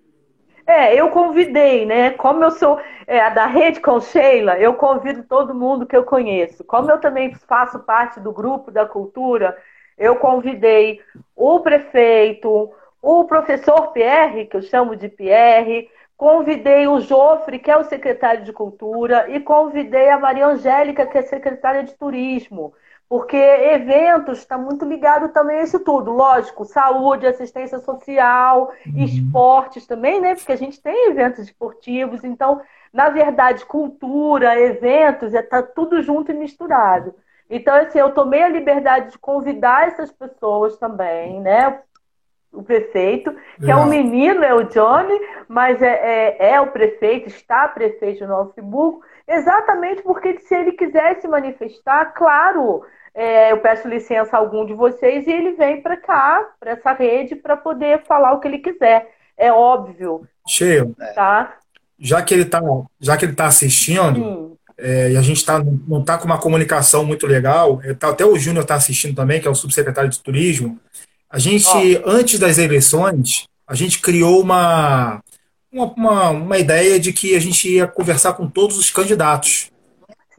É, eu convidei, né? Como eu sou é, da Rede com Sheila, eu convido todo mundo que eu conheço. Como eu também faço parte do grupo da cultura, eu convidei o prefeito, o professor Pierre, que eu chamo de Pierre, Convidei o Jofre, que é o secretário de Cultura, e convidei a Maria Angélica, que é secretária de Turismo, porque eventos está muito ligado também a isso tudo. Lógico, saúde, assistência social, uhum. esportes também, né? Porque a gente tem eventos esportivos, então, na verdade, cultura, eventos, está é, tudo junto e misturado. Então, assim, eu tomei a liberdade de convidar essas pessoas também, né? O prefeito, que é um menino, é o Johnny, mas é, é, é o prefeito, está prefeito de Novo Friburgo, exatamente porque se ele quiser se manifestar, claro, é, eu peço licença a algum de vocês e ele vem para cá, para essa rede, para poder falar o que ele quiser. É óbvio. Cheio. Tá? Já que ele está já que ele tá assistindo, é, e a gente tá, não está com uma comunicação muito legal, é, tá, até o Júnior está assistindo também, que é o subsecretário de turismo, a gente, oh. antes das eleições, a gente criou uma, uma, uma, ideia de que a gente ia conversar com todos os candidatos.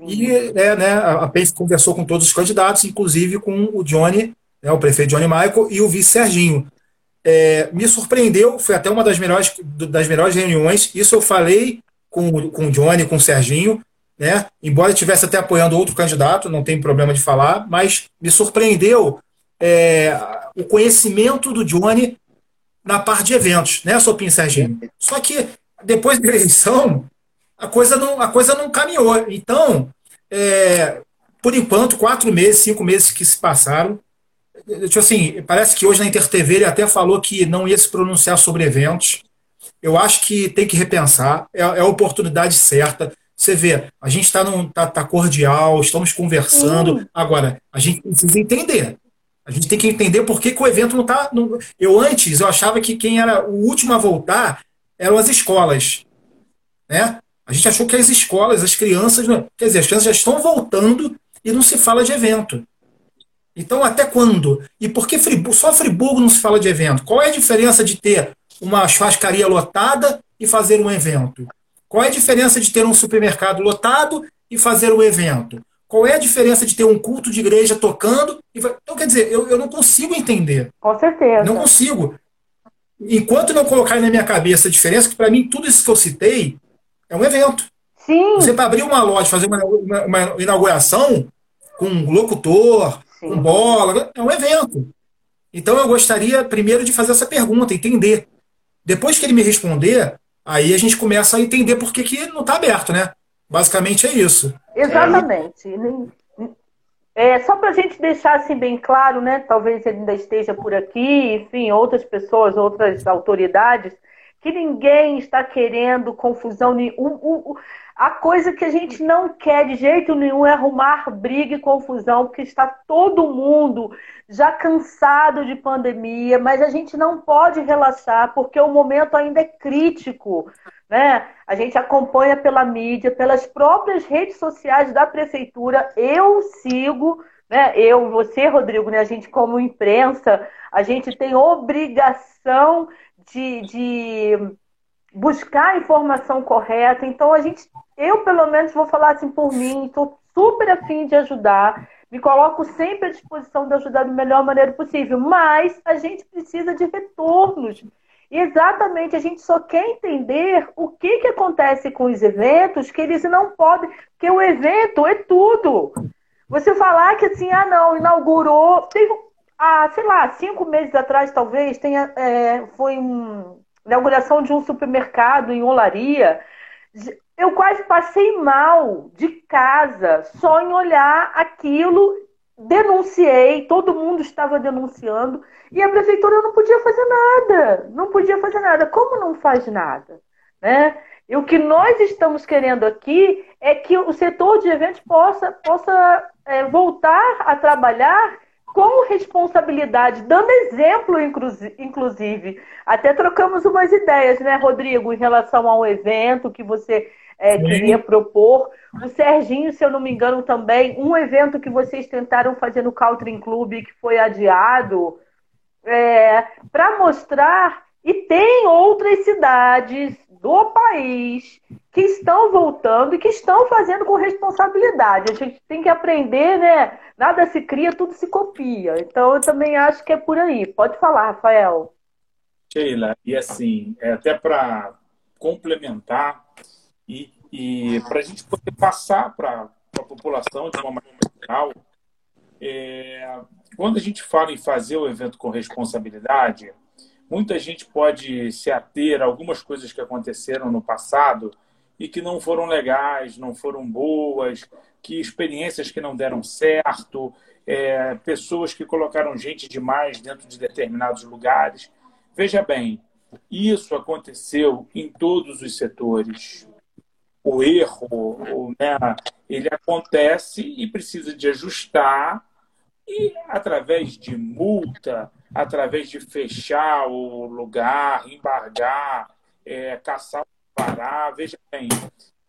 E é, né, a PENF conversou com todos os candidatos, inclusive com o Johnny, né, o prefeito Johnny Michael, e o vice Serginho. É, me surpreendeu, foi até uma das melhores, das melhores reuniões. Isso eu falei com, com o Johnny, com o Serginho, né? Embora estivesse até apoiando outro candidato, não tem problema de falar, mas me surpreendeu é, o conhecimento do Johnny na parte de eventos, né, Sopim Serginho? Só que depois da eleição, a coisa não, a coisa não caminhou. Então, é, por enquanto, quatro meses, cinco meses que se passaram, tipo assim, parece que hoje na InterTV ele até falou que não ia se pronunciar sobre eventos. Eu acho que tem que repensar, é, é a oportunidade certa. Você vê, a gente está tá, tá cordial, estamos conversando. Agora, a gente precisa entender. A gente tem que entender por que, que o evento não está. Eu antes eu achava que quem era o último a voltar eram as escolas. Né? A gente achou que as escolas, as crianças. Quer dizer, as crianças já estão voltando e não se fala de evento. Então, até quando? E por que Friburgo, só Friburgo não se fala de evento? Qual é a diferença de ter uma churrascaria lotada e fazer um evento? Qual é a diferença de ter um supermercado lotado e fazer um evento? Qual é a diferença de ter um culto de igreja tocando? Então, quer dizer, eu, eu não consigo entender. Com certeza. Não consigo. Enquanto não colocar na minha cabeça a diferença, que para mim tudo isso que eu citei é um evento. Sim. Você para abrir uma loja, fazer uma, uma, uma inauguração com um locutor, Sim. com bola, é um evento. Então eu gostaria primeiro de fazer essa pergunta, entender. Depois que ele me responder, aí a gente começa a entender por que, que não está aberto, né? Basicamente é isso. Exatamente. É, só para a gente deixar assim bem claro, né? Talvez ele ainda esteja por aqui, enfim, outras pessoas, outras autoridades, que ninguém está querendo confusão nenhuma. A coisa que a gente não quer de jeito nenhum é arrumar briga e confusão, porque está todo mundo já cansado de pandemia, mas a gente não pode relaxar, porque o momento ainda é crítico. Né? A gente acompanha pela mídia, pelas próprias redes sociais da prefeitura. Eu sigo, né? Eu, você, Rodrigo, né? A gente como imprensa, a gente tem obrigação de, de buscar a informação correta. Então a gente eu, pelo menos, vou falar assim por mim, estou super afim de ajudar, me coloco sempre à disposição de ajudar da melhor maneira possível, mas a gente precisa de retornos. E exatamente, a gente só quer entender o que, que acontece com os eventos, que eles não podem, porque o evento é tudo. Você falar que assim, ah não, inaugurou, teve, ah, sei lá, cinco meses atrás talvez, tenha, é, foi uma inauguração de um supermercado em Olaria, eu quase passei mal de casa só em olhar aquilo. Denunciei, todo mundo estava denunciando e a prefeitura não podia fazer nada. Não podia fazer nada. Como não faz nada? Né? E o que nós estamos querendo aqui é que o setor de eventos possa, possa é, voltar a trabalhar com responsabilidade, dando exemplo, inclusive. Até trocamos umas ideias, né, Rodrigo, em relação ao evento que você é, queria propor. O Serginho, se eu não me engano, também, um evento que vocês tentaram fazer no Caltrin Club que foi adiado, é, para mostrar. E tem outras cidades do país que estão voltando e que estão fazendo com responsabilidade. A gente tem que aprender, né? Nada se cria, tudo se copia. Então eu também acho que é por aí. Pode falar, Rafael. Sheila, e assim, é até para complementar, e, e para a gente poder passar para a população de uma maneira geral, é, quando a gente fala em fazer o evento com responsabilidade, muita gente pode se ater a algumas coisas que aconteceram no passado e que não foram legais, não foram boas, que experiências que não deram certo, é, pessoas que colocaram gente demais dentro de determinados lugares. Veja bem, isso aconteceu em todos os setores o erro, né, ele acontece e precisa de ajustar e através de multa, através de fechar o lugar, embargar, é, caçar o parar, veja bem,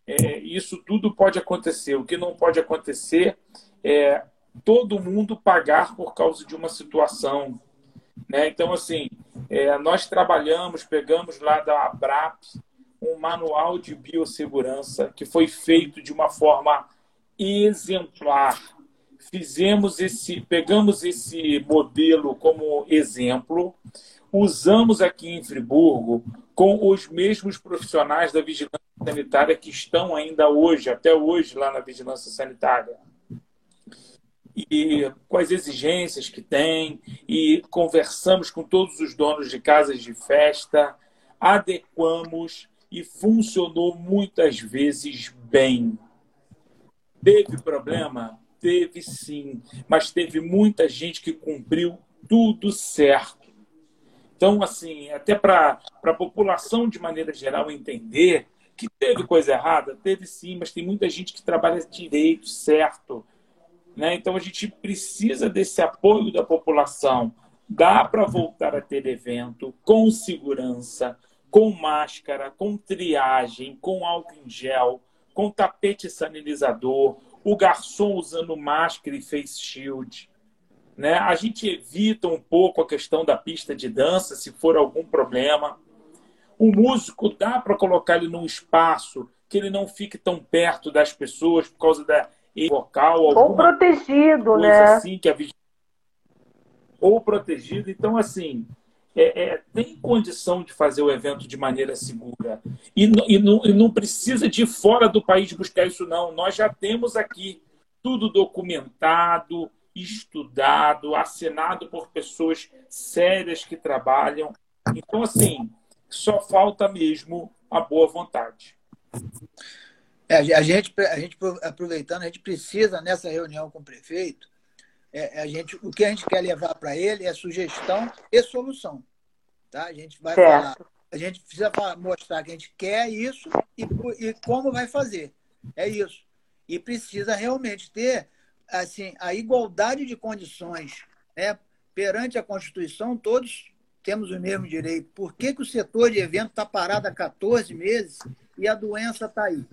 é, isso tudo pode acontecer. O que não pode acontecer é todo mundo pagar por causa de uma situação. Né? Então, assim, é, nós trabalhamos, pegamos lá da ABRAP um manual de biossegurança que foi feito de uma forma exemplar. Fizemos esse, pegamos esse modelo como exemplo, usamos aqui em Friburgo com os mesmos profissionais da vigilância sanitária que estão ainda hoje, até hoje, lá na vigilância sanitária. E as exigências que tem, e conversamos com todos os donos de casas de festa, adequamos e funcionou muitas vezes bem. Teve problema? Teve sim, mas teve muita gente que cumpriu tudo certo. Então, assim, até para a população de maneira geral entender que teve coisa errada, teve sim, mas tem muita gente que trabalha direito, certo. Né? Então, a gente precisa desse apoio da população. Dá para voltar a ter evento com segurança, com máscara, com triagem, com álcool em gel, com tapete sanitizador, o garçom usando máscara e face shield. Né? A gente evita um pouco a questão da pista de dança, se for algum problema. O músico dá para colocar ele num espaço que ele não fique tão perto das pessoas por causa da vocal. Ou protegido, né? Assim que a... Ou protegido. Então, assim, é, é, tem condição de fazer o evento de maneira segura. E, e, não, e não precisa de fora do país buscar isso, não. Nós já temos aqui tudo documentado, estudado, assinado por pessoas sérias que trabalham. Então, assim, só falta mesmo a boa vontade. É, a, gente, a gente, aproveitando, a gente precisa, nessa reunião com o prefeito, é, a gente, o que a gente quer levar para ele é sugestão e solução. Tá? A gente vai certo. falar, a gente precisa mostrar que a gente quer isso e, e como vai fazer. É isso. E precisa realmente ter assim, a igualdade de condições. Né? Perante a Constituição, todos temos o mesmo direito. Por que, que o setor de evento está parado há 14 meses e a doença está aí?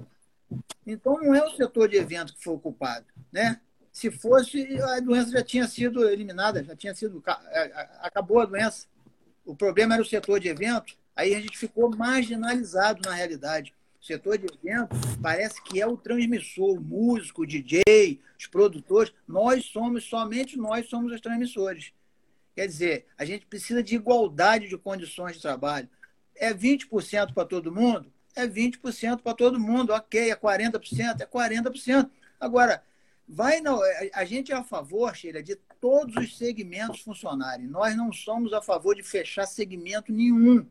Então, não é o setor de evento que foi ocupado. Né? Se fosse, a doença já tinha sido eliminada, já tinha sido. Acabou a doença. O problema era o setor de evento, aí a gente ficou marginalizado na realidade. O setor de evento parece que é o transmissor, o músico, o DJ, os produtores. Nós somos, somente nós somos os transmissores. Quer dizer, a gente precisa de igualdade de condições de trabalho. É 20% para todo mundo? É 20% para todo mundo. Ok, é 40%? É 40%. Agora, Vai não, é, a gente é a favor, Sheila, de todos os segmentos funcionarem. Nós não somos a favor de fechar segmento nenhum.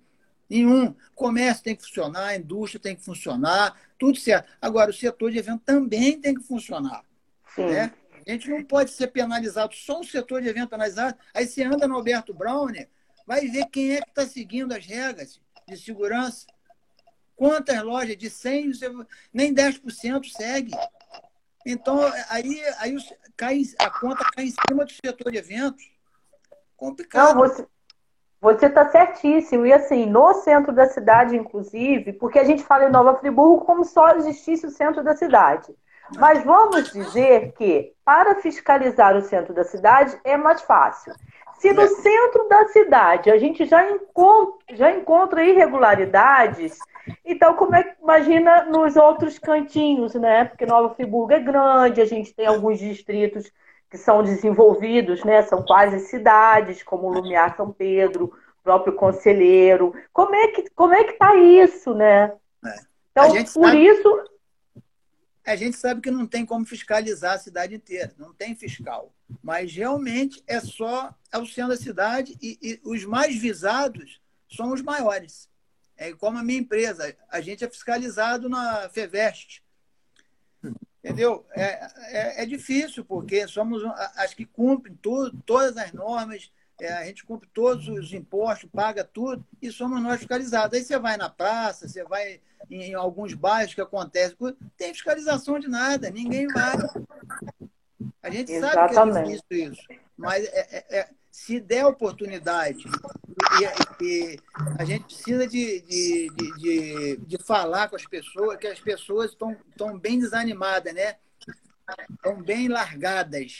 Nenhum. Comércio tem que funcionar, indústria tem que funcionar, tudo certo. Agora, o setor de evento também tem que funcionar. Né? A gente não pode ser penalizado, só o setor de evento penalizado. Aí você anda no Alberto Brown, vai ver quem é que está seguindo as regras de segurança. Quantas lojas de 100, nem 10% segue. Então, aí, aí cai, a conta cai em cima do setor de eventos. Complicado. Não, você... Está certíssimo. E assim, no centro da cidade, inclusive, porque a gente fala em Nova Friburgo como só existisse o centro da cidade. Mas vamos dizer que para fiscalizar o centro da cidade é mais fácil. Se no centro da cidade a gente já encontra, já encontra irregularidades, então como é que imagina nos outros cantinhos, né? Porque Nova Friburgo é grande, a gente tem alguns distritos que são desenvolvidos, né? São quase cidades, como Lumiar São Pedro, próprio Conselheiro. Como é que como é que tá isso, né? É. Então, por sabe... isso a gente sabe que não tem como fiscalizar a cidade inteira, não tem fiscal. Mas realmente é só é o centro da cidade e, e os mais visados são os maiores. É como a minha empresa, a gente é fiscalizado na FEVEST. Entendeu? É, é, é difícil, porque somos as que cumprem tudo, todas as normas, é, a gente cumpre todos os impostos, paga tudo, e somos nós fiscalizados. Aí você vai na praça, você vai em, em alguns bairros que acontece, tem fiscalização de nada, ninguém vai. A gente Exatamente. sabe que é difícil isso, mas é, é, é, se der oportunidade e, e a gente precisa de, de, de, de, falar com as pessoas, que as pessoas estão bem desanimadas, né? Estão bem largadas,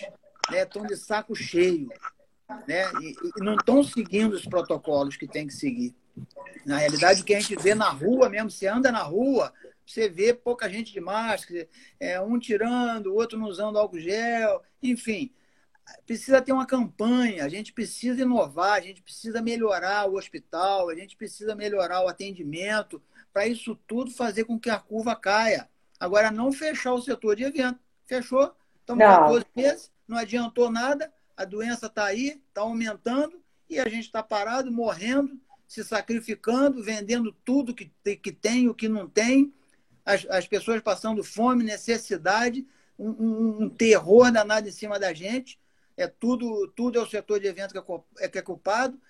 né? Estão de saco cheio, né? E, e não estão seguindo os protocolos que tem que seguir. Na realidade, o que a gente vê na rua mesmo, você anda na rua, você vê pouca gente de máscara, é, um tirando, o outro não usando álcool gel, enfim precisa ter uma campanha, a gente precisa inovar, a gente precisa melhorar o hospital, a gente precisa melhorar o atendimento, para isso tudo fazer com que a curva caia. Agora, não fechar o setor de evento. Fechou? Estamos não. 14 meses, não adiantou nada, a doença está aí, está aumentando, e a gente está parado, morrendo, se sacrificando, vendendo tudo que, que tem, o que não tem, as, as pessoas passando fome, necessidade, um, um, um terror danado em cima da gente é tudo, tudo é o setor de eventos que é, é, que é culpado.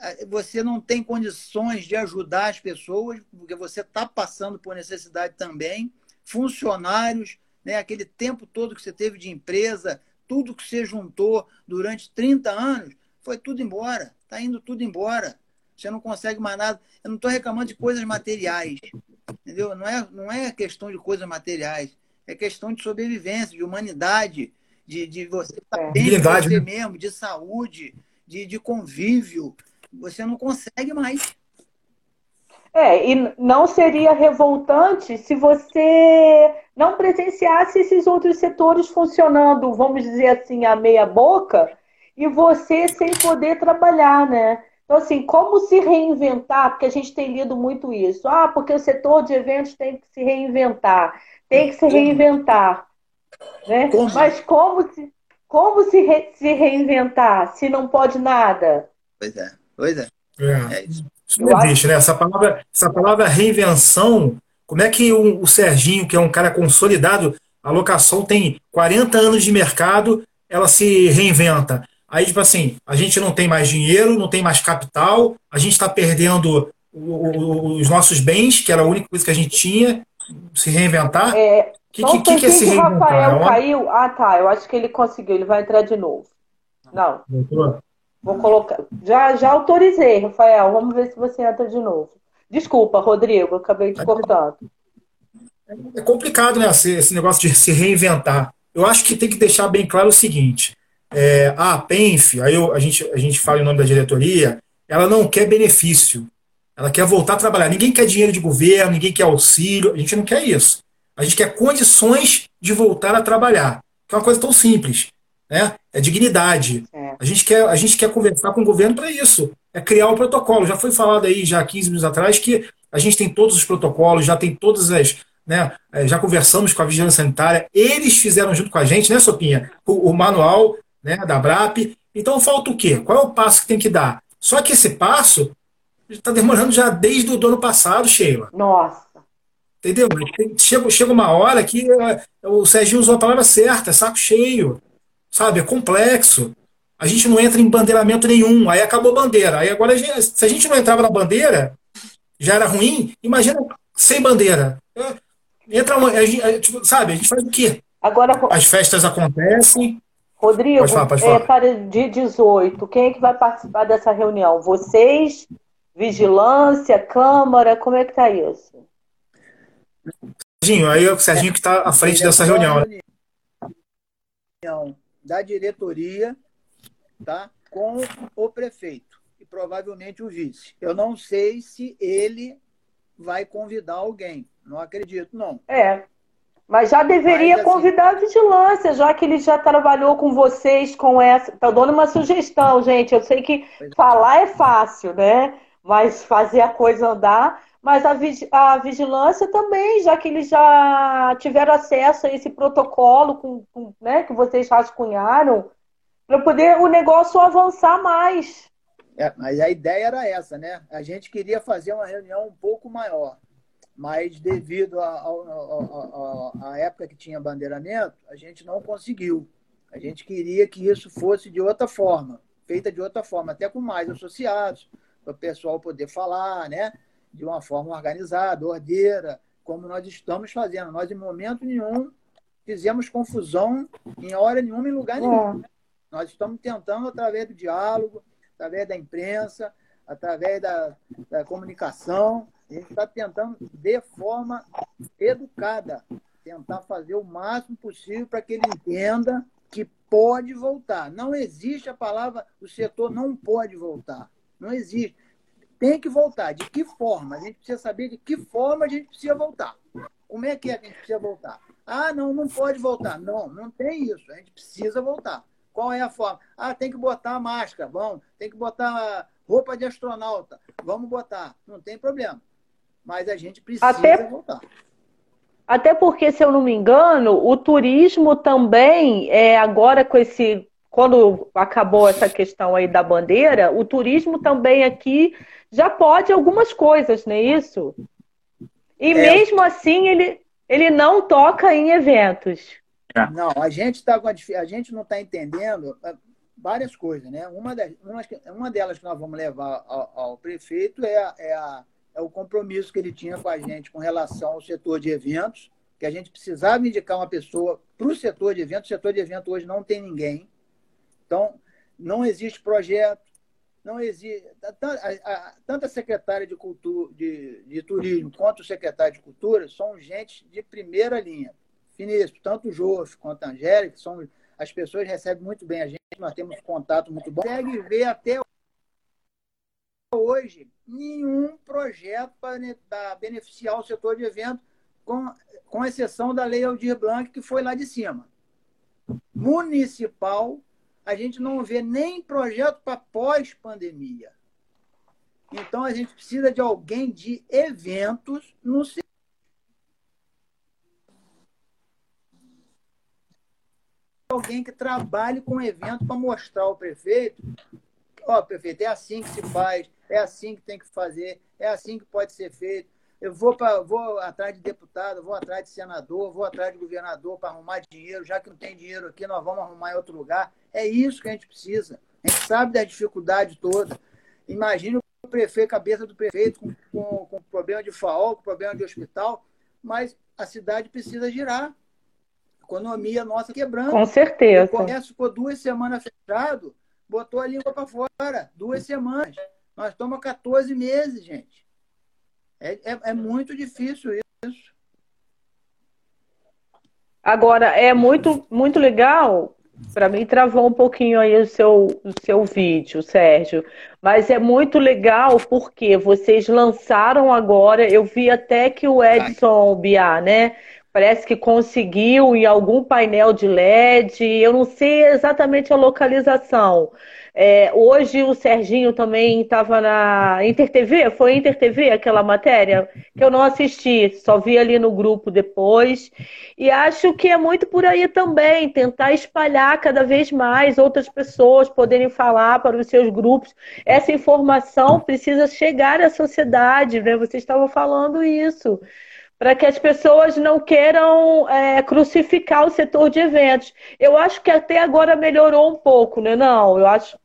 É, você não tem condições de ajudar as pessoas, porque você está passando por necessidade também. Funcionários, né, aquele tempo todo que você teve de empresa, tudo que você juntou durante 30 anos, foi tudo embora. Está indo tudo embora. Você não consegue mais nada. Eu não estou reclamando de coisas materiais. Entendeu? Não é, não é questão de coisas materiais. É questão de sobrevivência, de humanidade, de, de você estar é. bem com você né? mesmo, de saúde, de, de convívio. Você não consegue mais. É, e não seria revoltante se você não presenciasse esses outros setores funcionando, vamos dizer assim, a meia boca, e você sem poder trabalhar, né? Então, assim, como se reinventar? Porque a gente tem lido muito isso. Ah, porque o setor de eventos tem que se reinventar, tem que se reinventar. Né? Como? Mas como se, como se, re, se reinventar se não pode nada? Pois é, pois é. é. é isso. Isso não existe, né? Essa palavra, essa palavra reinvenção, como é que o, o Serginho, que é um cara consolidado, a locação tem 40 anos de mercado, ela se reinventa. Aí, tipo assim, a gente não tem mais dinheiro, não tem mais capital, a gente está perdendo o, o, os nossos bens, que era a única coisa que a gente tinha, se reinventar. É, que, não que, que, que é esse Rafael caiu. Ah, tá. Eu acho que ele conseguiu. Ele vai entrar de novo. Não. Doutor? Vou colocar. Já, já autorizei, Rafael. Vamos ver se você entra de novo. Desculpa, Rodrigo. Acabei te cortando. É complicado, né? Esse, esse, negócio de se reinventar. Eu acho que tem que deixar bem claro o seguinte. É, a PENF, aí eu, a, gente, a gente fala em nome da diretoria, ela não quer benefício. Ela quer voltar a trabalhar. Ninguém quer dinheiro de governo, ninguém quer auxílio. A gente não quer isso. A gente quer condições de voltar a trabalhar. Que é uma coisa tão simples. Né? É dignidade. É. A, gente quer, a gente quer conversar com o governo para isso. É criar um protocolo. Já foi falado aí, já 15 minutos atrás, que a gente tem todos os protocolos, já tem todas as. Né, é, já conversamos com a vigilância sanitária, eles fizeram junto com a gente, né, Sopinha? O, o manual né, da BRAP. Então falta o quê? Qual é o passo que tem que dar? Só que esse passo está demorando já desde o ano passado, Sheila. Nossa. Entendeu? Chega, chega uma hora que é, o Serginho usou a palavra certa, é saco cheio. Sabe? É complexo. A gente não entra em bandeiramento nenhum. Aí acabou a bandeira. Aí agora, se a gente não entrava na bandeira, já era ruim. Imagina sem bandeira. É, entra uma, a gente, tipo, sabe? A gente faz o quê? Agora, As festas acontecem. Rodrigo, pode falar, pode falar. É para de 18, quem é que vai participar dessa reunião? Vocês? Vigilância, Câmara, como é que tá isso? Serginho, aí é o Serginho que está à frente dessa? Reunião da diretoria tá, com o prefeito e provavelmente o vice. Eu não sei se ele vai convidar alguém. Não acredito, não. É. Mas já deveria Mas, assim, convidar a vigilância, já que ele já trabalhou com vocês com essa. Estou dando uma sugestão, gente. Eu sei que é. falar é fácil, né? Mas fazer a coisa andar mas a, a vigilância também, já que eles já tiveram acesso a esse protocolo com, com né, que vocês rascunharam, para poder o negócio avançar mais. É, mas a ideia era essa, né? A gente queria fazer uma reunião um pouco maior, mas devido à época que tinha bandeiramento, a gente não conseguiu. A gente queria que isso fosse de outra forma, feita de outra forma, até com mais associados, para o pessoal poder falar, né? de uma forma organizada, ordeira, como nós estamos fazendo. Nós, em momento nenhum, fizemos confusão em hora nenhuma, em lugar nenhum. É. Nós estamos tentando, através do diálogo, através da imprensa, através da, da comunicação. A gente está tentando, de forma educada, tentar fazer o máximo possível para que ele entenda que pode voltar. Não existe a palavra o setor não pode voltar. Não existe. Tem que voltar. De que forma? A gente precisa saber de que forma a gente precisa voltar. Como é que é que a gente precisa voltar? Ah, não, não pode voltar. Não, não tem isso. A gente precisa voltar. Qual é a forma? Ah, tem que botar máscara. Bom, tem que botar roupa de astronauta. Vamos botar. Não tem problema. Mas a gente precisa Até... voltar. Até porque, se eu não me engano, o turismo também, é, agora com esse. Quando acabou essa questão aí da bandeira, o turismo também aqui já pode algumas coisas, não é isso? E é. mesmo assim ele, ele não toca em eventos. É. Não, a gente tá com a, a gente não está entendendo é, várias coisas, né? Uma, das, uma, delas que nós vamos levar ao, ao prefeito é, é, a, é o compromisso que ele tinha com a gente com relação ao setor de eventos, que a gente precisava indicar uma pessoa para o setor de eventos. O setor de eventos hoje não tem ninguém. Então, não existe projeto, não existe. Tanto a secretária de, cultura, de, de turismo quanto o secretário de cultura são gente de primeira linha finíssimo, tanto o Joff quanto a Angélica, são, as pessoas recebem muito bem a gente, nós temos contato muito bom. Consegue ver até hoje nenhum projeto para beneficiar o setor de eventos, com, com exceção da Lei Aldir Blanc, que foi lá de cima. Municipal, a gente não vê nem projeto para pós-pandemia. Então, a gente precisa de alguém de eventos no alguém que trabalhe com o evento para mostrar ao prefeito, ó, oh, prefeito, é assim que se faz, é assim que tem que fazer, é assim que pode ser feito. Eu vou, pra, vou atrás de deputado, vou atrás de senador, vou atrás de governador para arrumar dinheiro. Já que não tem dinheiro aqui, nós vamos arrumar em outro lugar. É isso que a gente precisa. A gente sabe da dificuldade toda. Imagine o prefeito, cabeça do prefeito, com, com, com problema de FAO, com problema de hospital, mas a cidade precisa girar economia nossa quebrando. Com certeza. O comércio ficou duas semanas fechado, botou a língua para fora. Duas semanas. Nós estamos 14 meses, gente. É, é, é muito difícil isso. Agora, é muito, muito legal. Para mim, travou um pouquinho aí o seu, o seu vídeo, Sérgio. Mas é muito legal porque vocês lançaram agora. Eu vi até que o Edson Biá, né? Parece que conseguiu em algum painel de LED, eu não sei exatamente a localização. É, hoje o Serginho também estava na Inter TV, foi Inter TV aquela matéria que eu não assisti, só vi ali no grupo depois. E acho que é muito por aí também, tentar espalhar cada vez mais outras pessoas poderem falar para os seus grupos. Essa informação precisa chegar à sociedade, né? Você estava falando isso para que as pessoas não queiram é, crucificar o setor de eventos. Eu acho que até agora melhorou um pouco, né? Não, eu acho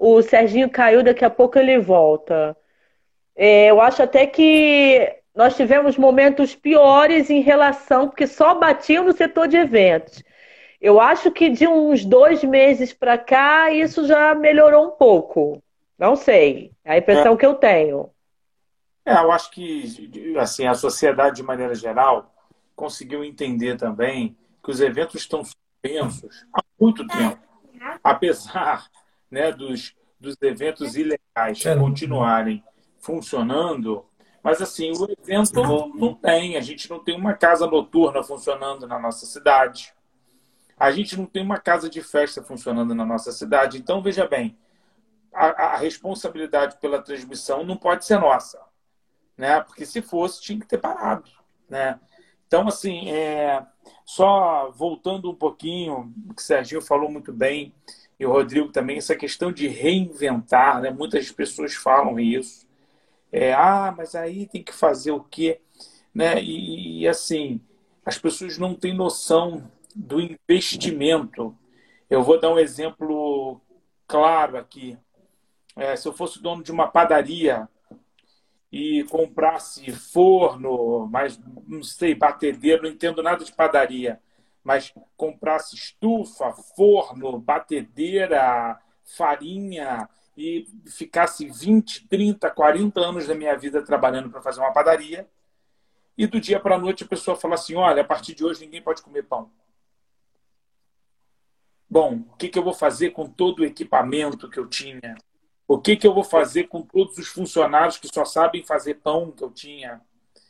o Serginho caiu, daqui a pouco ele volta. É, eu acho até que nós tivemos momentos piores em relação, porque só batiam no setor de eventos. Eu acho que de uns dois meses para cá, isso já melhorou um pouco. Não sei. É a impressão é. que eu tenho. É, eu acho que assim a sociedade de maneira geral conseguiu entender também que os eventos estão suspensos há muito tempo, apesar né, dos, dos eventos ilegais continuarem funcionando. Mas assim, o evento não tem. A gente não tem uma casa noturna funcionando na nossa cidade. A gente não tem uma casa de festa funcionando na nossa cidade. Então, veja bem, a, a responsabilidade pela transmissão não pode ser nossa né? Porque se fosse, tinha que ter parado, né? Então, assim, é... só voltando um pouquinho, que o Serginho falou muito bem, e o Rodrigo também, essa questão de reinventar, né? Muitas pessoas falam isso. É, ah, mas aí tem que fazer o quê? Né? E, e assim, as pessoas não têm noção do investimento. Eu vou dar um exemplo claro aqui. É, se eu fosse dono de uma padaria, e comprasse forno, mas não sei, batedeira, não entendo nada de padaria, mas comprasse estufa, forno, batedeira, farinha e ficasse 20, 30, 40 anos da minha vida trabalhando para fazer uma padaria, e do dia para a noite a pessoa fala assim: olha, a partir de hoje ninguém pode comer pão. Bom, o que, que eu vou fazer com todo o equipamento que eu tinha? O que, que eu vou fazer com todos os funcionários que só sabem fazer pão que eu tinha?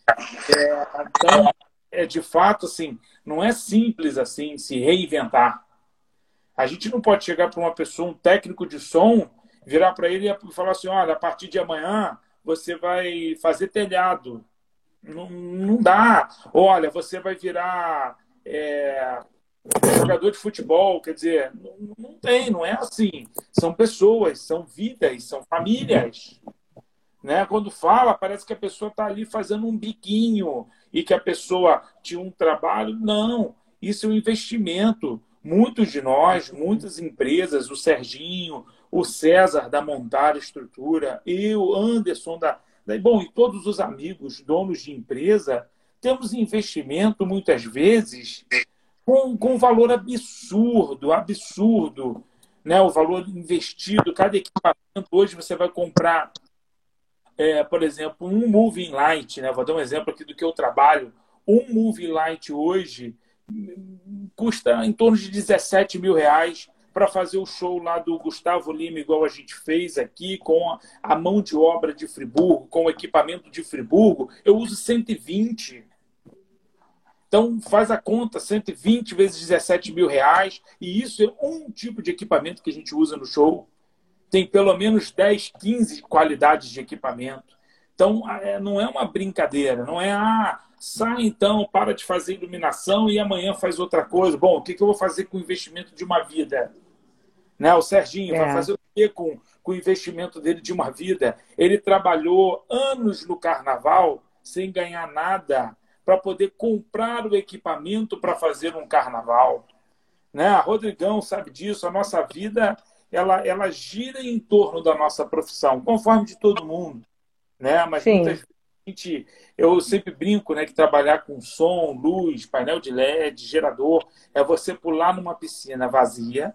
É, então, é de fato assim, não é simples assim se reinventar. A gente não pode chegar para uma pessoa, um técnico de som, virar para ele e falar assim: olha, a partir de amanhã você vai fazer telhado. Não, não dá. Olha, você vai virar é, jogador de futebol. Quer dizer, não, não tem, não é assim. São pessoas, são vidas, são famílias. Né? Quando fala, parece que a pessoa está ali fazendo um biquinho e que a pessoa tinha um trabalho. Não, isso é um investimento. Muitos de nós, muitas empresas, o Serginho, o César da Montar Estrutura, eu, Anderson da, da. Bom, e todos os amigos, donos de empresa, temos investimento muitas vezes com, com valor absurdo, absurdo. Né? O valor investido, cada equipamento. Hoje você vai comprar, é, por exemplo, um Moving Light, né? vou dar um exemplo aqui do que eu trabalho. Um Moving Light hoje custa em torno de 17 mil reais para fazer o show lá do Gustavo Lima, igual a gente fez aqui, com a mão de obra de Friburgo, com o equipamento de Friburgo, eu uso 120. Então, faz a conta, 120 vezes 17 mil reais, e isso é um tipo de equipamento que a gente usa no show. Tem pelo menos 10, 15 qualidades de equipamento. Então, é, não é uma brincadeira, não é, ah, sai então, para de fazer iluminação e amanhã faz outra coisa. Bom, o que, que eu vou fazer com o investimento de uma vida? Né? O Serginho é. vai fazer o quê com, com o investimento dele de uma vida? Ele trabalhou anos no carnaval sem ganhar nada para poder comprar o equipamento para fazer um carnaval. Né? A Rodrigão sabe disso, a nossa vida ela, ela gira em torno da nossa profissão, conforme de todo mundo. Né? Mas Sim. muitas gente, eu sempre brinco, né, que trabalhar com som, luz, painel de LED, gerador, é você pular numa piscina vazia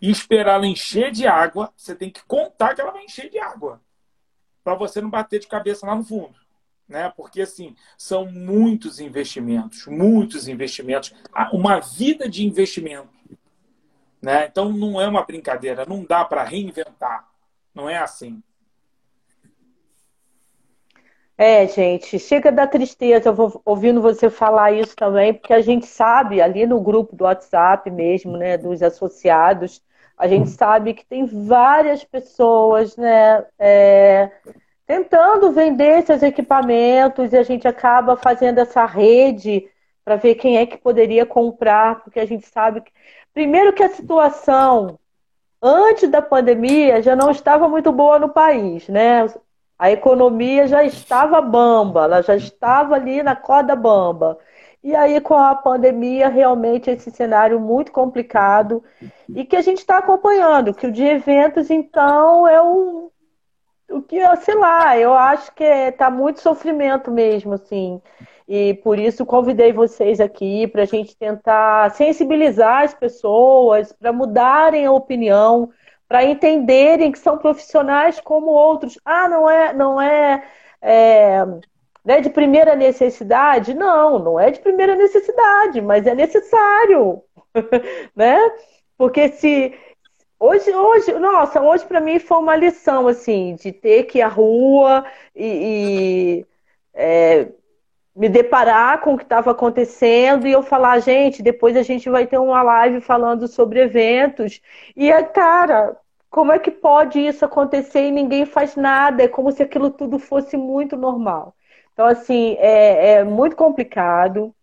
e esperar ela encher de água. Você tem que contar que ela vai encher de água para você não bater de cabeça lá no fundo, né? Porque assim são muitos investimentos, muitos investimentos, uma vida de investimento, né? Então não é uma brincadeira, não dá para reinventar, não é assim. É, gente, chega da tristeza, eu vou ouvindo você falar isso também, porque a gente sabe, ali no grupo do WhatsApp mesmo, né, dos associados, a gente sabe que tem várias pessoas, né, é, tentando vender esses equipamentos e a gente acaba fazendo essa rede para ver quem é que poderia comprar, porque a gente sabe que, primeiro que a situação antes da pandemia já não estava muito boa no país, né? A economia já estava bamba, ela já estava ali na corda bamba. E aí, com a pandemia, realmente esse cenário muito complicado e que a gente está acompanhando, que o de eventos, então, é o, o que, sei lá, eu acho que está muito sofrimento mesmo, assim. E por isso convidei vocês aqui para a gente tentar sensibilizar as pessoas, para mudarem a opinião, para entenderem que são profissionais como outros. Ah, não é, não é, é né, de primeira necessidade? Não, não é de primeira necessidade, mas é necessário, né? Porque se hoje, hoje, nossa, hoje para mim foi uma lição assim de ter que ir à rua e, e é, me deparar com o que estava acontecendo e eu falar, gente, depois a gente vai ter uma live falando sobre eventos. E, cara, como é que pode isso acontecer e ninguém faz nada? É como se aquilo tudo fosse muito normal. Então, assim, é, é muito complicado.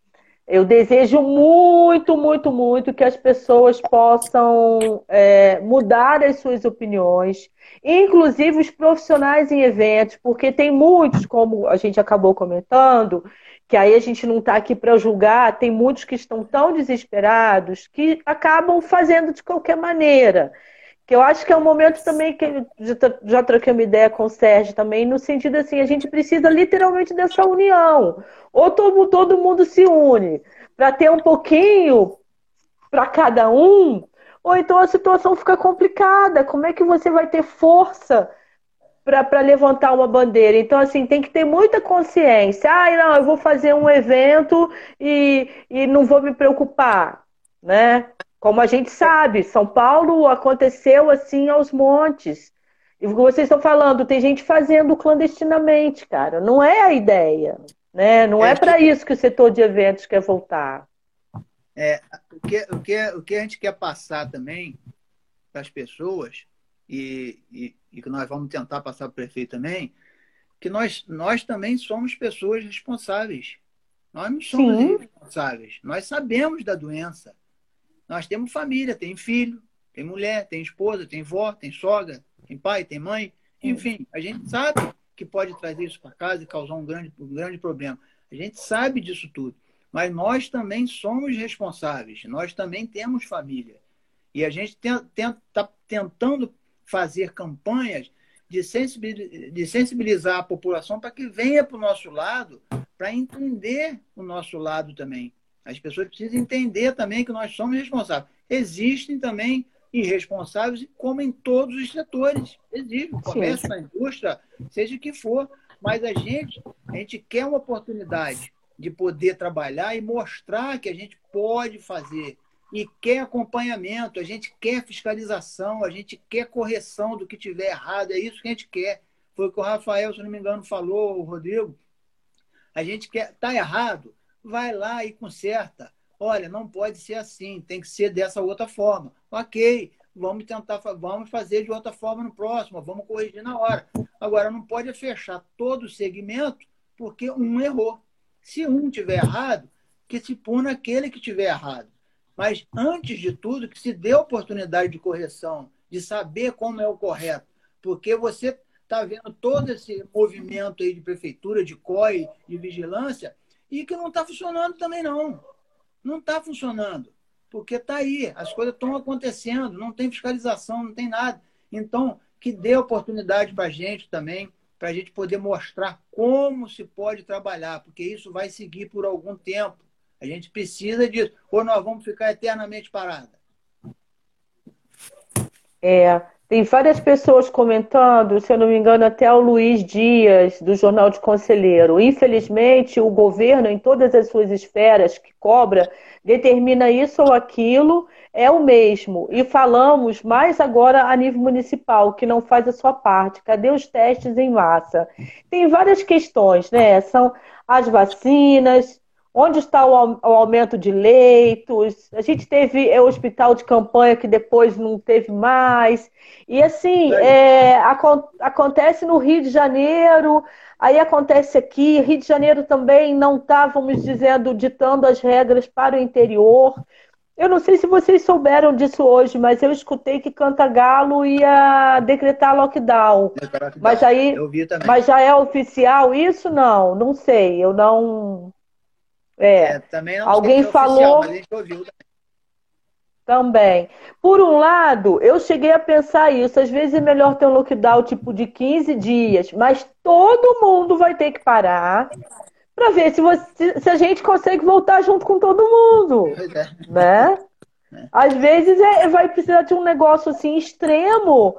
Eu desejo muito, muito, muito que as pessoas possam é, mudar as suas opiniões, inclusive os profissionais em eventos, porque tem muitos, como a gente acabou comentando, que aí a gente não está aqui para julgar, tem muitos que estão tão desesperados que acabam fazendo de qualquer maneira que eu acho que é um momento também que já, já troquei uma ideia com o Sérgio também, no sentido assim, a gente precisa literalmente dessa união. Ou todo, todo mundo se une para ter um pouquinho para cada um, ou então a situação fica complicada. Como é que você vai ter força para levantar uma bandeira? Então, assim, tem que ter muita consciência. Ah, não, eu vou fazer um evento e, e não vou me preocupar, né? Como a gente sabe, São Paulo aconteceu assim aos montes. E vocês estão falando, tem gente fazendo clandestinamente, cara. Não é a ideia. Né? Não é, é para isso que o setor de eventos quer voltar. É, o, que, o, que, o que a gente quer passar também para as pessoas, e, e, e, que nós vamos tentar passar para o prefeito também, que nós, nós também somos pessoas responsáveis. Nós não somos Sim. responsáveis. Nós sabemos da doença. Nós temos família, tem filho, tem mulher, tem esposa, tem vó, tem sogra, tem pai, tem mãe. Enfim, a gente sabe que pode trazer isso para casa e causar um grande, um grande problema. A gente sabe disso tudo. Mas nós também somos responsáveis, nós também temos família. E a gente está tentando fazer campanhas de sensibilizar, de sensibilizar a população para que venha para o nosso lado, para entender o nosso lado também. As pessoas precisam entender também que nós somos responsáveis. Existem também irresponsáveis, como em todos os setores. Existe o comércio, Sim. a indústria, seja o que for. Mas a gente, a gente quer uma oportunidade de poder trabalhar e mostrar que a gente pode fazer. E quer acompanhamento, a gente quer fiscalização, a gente quer correção do que tiver errado, é isso que a gente quer. Foi o que o Rafael, se não me engano, falou, o Rodrigo. A gente quer, tá errado, vai lá e conserta Olha, não pode ser assim, tem que ser dessa outra forma. Ok, vamos tentar, vamos fazer de outra forma no próximo, vamos corrigir na hora. Agora, não pode fechar todo o segmento porque um errou. Se um tiver errado, que se puna aquele que tiver errado. Mas, antes de tudo, que se dê oportunidade de correção, de saber como é o correto. Porque você está vendo todo esse movimento aí de prefeitura, de COI, de vigilância, e que não está funcionando também não. Não está funcionando, porque está aí, as coisas estão acontecendo, não tem fiscalização, não tem nada. Então, que dê oportunidade para a gente também, para a gente poder mostrar como se pode trabalhar, porque isso vai seguir por algum tempo. A gente precisa disso, ou nós vamos ficar eternamente parados. É, tem várias pessoas comentando, se eu não me engano, até o Luiz Dias, do Jornal de Conselheiro. Infelizmente, o governo, em todas as suas esferas que cobra, determina isso ou aquilo, é o mesmo. E falamos mais agora a nível municipal, que não faz a sua parte. Cadê os testes em massa? Tem várias questões, né? São as vacinas, Onde está o, aumento de leitos? A gente teve é, o hospital de campanha que depois não teve mais. E assim, é, acontece no Rio de Janeiro, aí acontece aqui. Rio de Janeiro também não estávamos dizendo, ditando as regras para o interior. Eu não sei se vocês souberam disso hoje, mas eu escutei que Cantagalo ia decretar lockdown. Mas aí, mas já é oficial isso? Não, não sei. Eu não é. é também não Alguém falou. Oficial, também. também. Por um lado, eu cheguei a pensar isso. Às vezes é melhor ter um lockdown tipo de 15 dias, mas todo mundo vai ter que parar para ver se, você, se a gente consegue voltar junto com todo mundo. É. Né? É. Às vezes é, vai precisar de um negócio assim extremo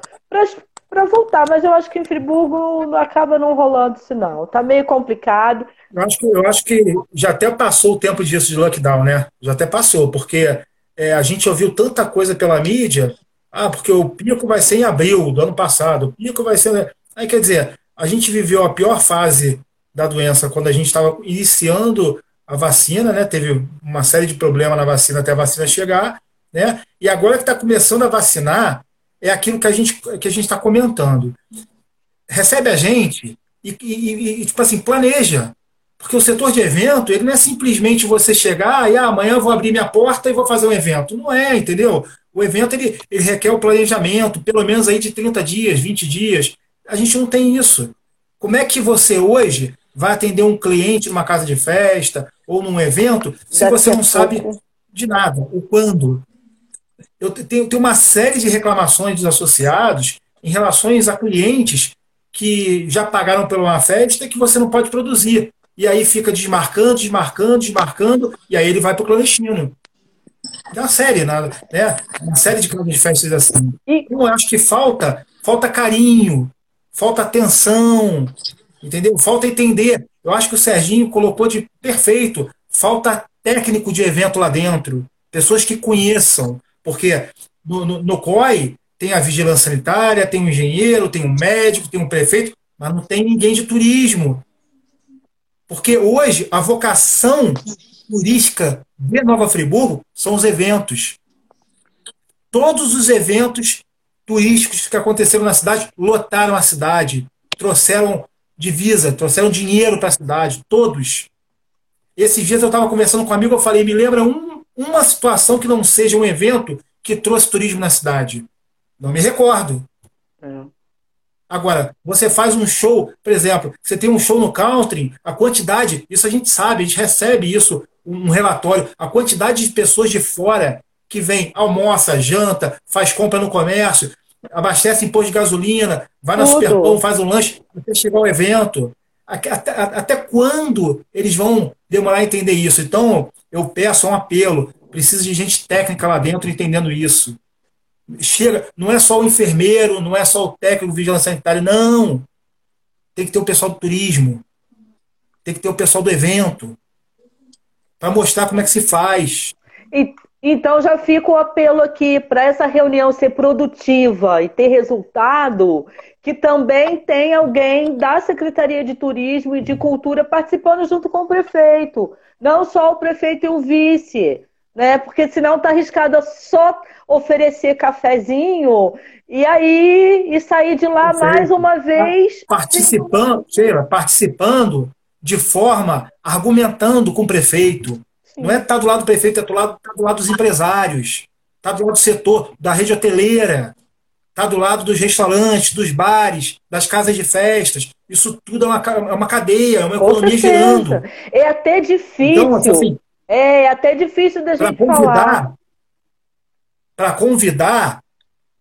para voltar, mas eu acho que em Friburgo acaba não rolando isso não. Tá meio complicado. Eu acho, que, eu acho que já até passou o tempo disso de lockdown, né? Já até passou, porque é, a gente ouviu tanta coisa pela mídia. Ah, porque o pico vai ser em abril do ano passado. O pico vai ser. Aí quer dizer, a gente viveu a pior fase da doença quando a gente estava iniciando a vacina, né? Teve uma série de problemas na vacina até a vacina chegar, né? E agora que está começando a vacinar, é aquilo que a gente que a gente está comentando. Recebe a gente e, e, e, tipo assim planeja porque o setor de evento, ele não é simplesmente você chegar e ah, amanhã eu vou abrir minha porta e vou fazer um evento. Não é, entendeu? O evento ele, ele requer o planejamento, pelo menos aí de 30 dias, 20 dias. A gente não tem isso. Como é que você hoje vai atender um cliente numa casa de festa ou num evento se você não sabe de nada, o quando? Eu tenho, tenho uma série de reclamações dos associados em relação a clientes que já pagaram por uma festa que você não pode produzir e aí fica desmarcando, desmarcando, desmarcando, e aí ele vai para o clandestino. Tem uma série, né? Uma série de casas de festas assim. Eu acho que falta, falta carinho, falta atenção, entendeu? Falta entender. Eu acho que o Serginho colocou de perfeito. Falta técnico de evento lá dentro, pessoas que conheçam, porque no, no, no COI tem a vigilância sanitária, tem o um engenheiro, tem um médico, tem um prefeito, mas não tem ninguém de turismo. Porque hoje a vocação turística de Nova Friburgo são os eventos. Todos os eventos turísticos que aconteceram na cidade lotaram a cidade, trouxeram divisa, trouxeram dinheiro para a cidade, todos. Esses dias eu estava conversando com um amigo, eu falei, me lembra um, uma situação que não seja um evento que trouxe turismo na cidade. Não me recordo. É. Agora, você faz um show, por exemplo, você tem um show no country, a quantidade, isso a gente sabe, a gente recebe isso, um relatório, a quantidade de pessoas de fora que vem, almoça, janta, faz compra no comércio, abastece imposto de gasolina, vai na Superpão, faz um lanche até chegar ao evento. Até, até, quando eles vão demorar a entender isso? Então, eu peço um apelo: precisa de gente técnica lá dentro entendendo isso. Chega, não é só o enfermeiro, não é só o técnico, vigilante sanitário, não. Tem que ter o pessoal do turismo, tem que ter o pessoal do evento, para mostrar como é que se faz. E, então já fica o apelo aqui para essa reunião ser produtiva e ter resultado, que também tem alguém da Secretaria de Turismo e de Cultura participando junto com o prefeito. Não só o prefeito e o vice, né? Porque senão está arriscado só oferecer cafezinho e aí e sair de lá mais uma vez. Participando, Sheila, participando de forma argumentando com o prefeito. Sim. Não é estar tá do lado do prefeito, é do lado, tá do lado dos empresários, está do lado do setor, da rede hoteleira, está do lado dos restaurantes, dos bares, das casas de festas. Isso tudo é uma, é uma cadeia, é uma economia girando. É até difícil. Então, assim, é, é até difícil da gente convidar, falar. Para convidar,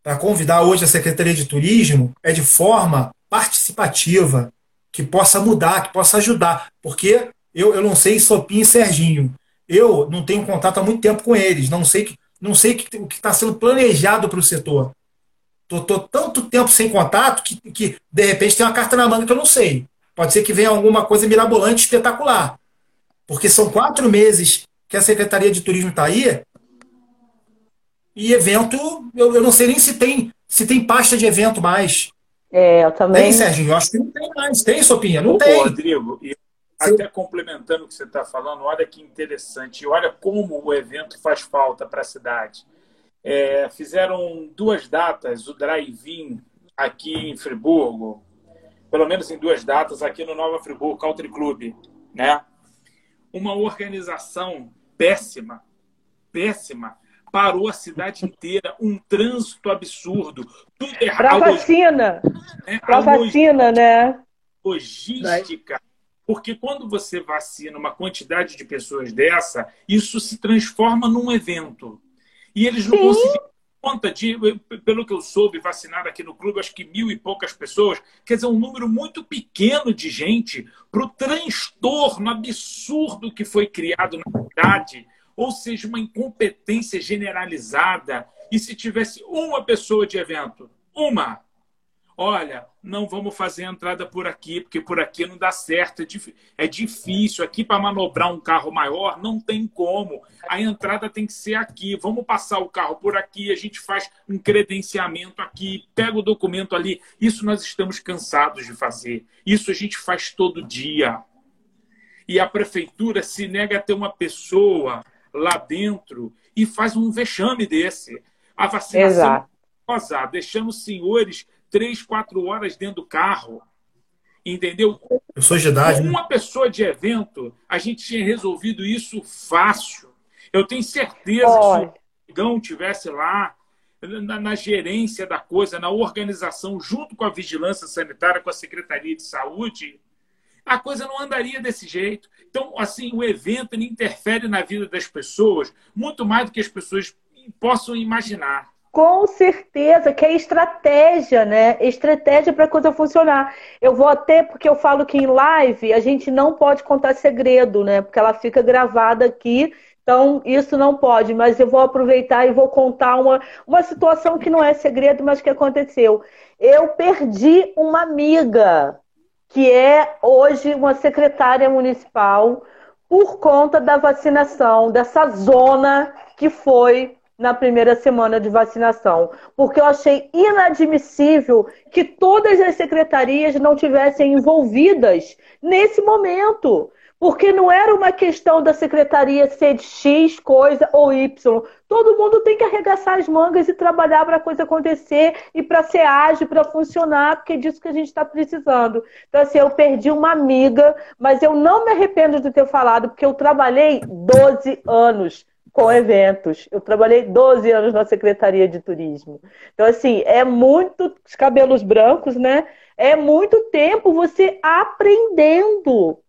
para convidar hoje a Secretaria de Turismo é de forma participativa, que possa mudar, que possa ajudar. Porque eu, eu não sei Sopinho e Serginho. Eu não tenho contato há muito tempo com eles, não sei, não sei o que está sendo planejado para o setor. Estou tanto tempo sem contato que, que, de repente, tem uma carta na manga que eu não sei. Pode ser que venha alguma coisa mirabolante, espetacular. Porque são quatro meses que a Secretaria de Turismo está aí e evento, eu, eu não sei nem se tem, se tem pasta de evento mais. É, eu também. Tem, Sérgio? Eu acho que não tem mais. Tem, Sopinha? Não Ô, tem. Rodrigo, e até complementando o que você está falando, olha que interessante. Olha como o evento faz falta para a cidade. É, fizeram duas datas, o drive-in aqui em Friburgo, pelo menos em duas datas, aqui no Nova Friburgo Country Club. Né? Uma organização péssima, péssima, parou a cidade inteira, um trânsito absurdo, tudo errado. Para vacina, é, para vacina, né? Logística. Porque quando você vacina uma quantidade de pessoas dessa, isso se transforma num evento. E eles não Sim. conseguiram conta de, pelo que eu soube, vacinar aqui no clube, acho que mil e poucas pessoas, quer dizer, um número muito pequeno de gente para o transtorno absurdo que foi criado na cidade ou seja, uma incompetência generalizada. E se tivesse uma pessoa de evento, uma, olha, não vamos fazer a entrada por aqui, porque por aqui não dá certo, é, é difícil. Aqui para manobrar um carro maior não tem como. A entrada tem que ser aqui. Vamos passar o carro por aqui, a gente faz um credenciamento aqui, pega o documento ali. Isso nós estamos cansados de fazer. Isso a gente faz todo dia. E a prefeitura se nega a ter uma pessoa lá dentro e faz um vexame desse. A vacinação rosa, deixando os senhores três, quatro horas dentro do carro. Entendeu? Eu sou de idade. Com né? uma pessoa de evento, a gente tinha resolvido isso fácil. Eu tenho certeza oh. que se o Igão tivesse lá, na, na, gerência da coisa, na organização, junto com a vigilância sanitária, com a Secretaria de Saúde, a coisa não andaria desse jeito. Então, assim, o evento interfere na vida das pessoas muito mais do que as pessoas possam imaginar. Com certeza, que é estratégia, né? Estratégia para a coisa funcionar. Eu vou até, porque eu falo que em live a gente não pode contar segredo, né? Porque ela fica gravada aqui. Então, isso não pode, mas eu vou aproveitar e vou contar uma, uma situação que não é segredo, mas que aconteceu. Eu perdi uma amiga, que é hoje uma secretária municipal, por conta da vacinação, dessa zona que foi na primeira semana de vacinação, porque eu achei inadmissível que todas as secretarias não tivessem envolvidas nesse momento. Porque não era uma questão da secretaria ser de X coisa ou Y. Todo mundo tem que arregaçar as mangas e trabalhar para a coisa acontecer e para ser ágil, para funcionar, porque é disso que a gente está precisando. Então, assim, eu perdi uma amiga, mas eu não me arrependo de ter falado, porque eu trabalhei 12 anos com eventos. Eu trabalhei 12 anos na Secretaria de Turismo. Então, assim, é muito cabelos brancos, né? É muito tempo você aprendendo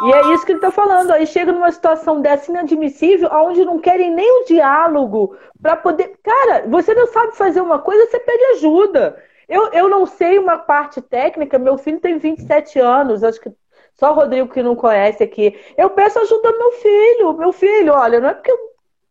e é isso que ele está falando. Aí chega numa situação dessa inadmissível, onde não querem nem o diálogo para poder. Cara, você não sabe fazer uma coisa, você pede ajuda. Eu, eu não sei uma parte técnica, meu filho tem 27 anos, acho que só o Rodrigo que não conhece aqui. Eu peço ajuda ao meu filho. Meu filho, olha, não é porque eu,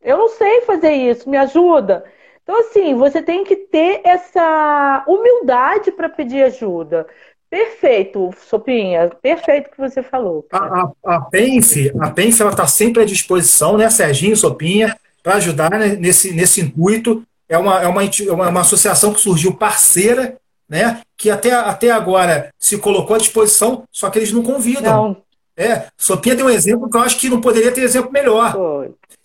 eu não sei fazer isso, me ajuda. Então, assim, você tem que ter essa humildade para pedir ajuda. Perfeito, Sopinha, perfeito o que você falou. A, a, a PENF, a PENF ela está sempre à disposição, né, Serginho, Sopinha, para ajudar né, nesse, nesse intuito. É uma, é, uma, é uma associação que surgiu parceira, né, que até, até agora se colocou à disposição, só que eles não convidam. Não. É, Sopinha tem um exemplo que eu acho que não poderia ter exemplo melhor.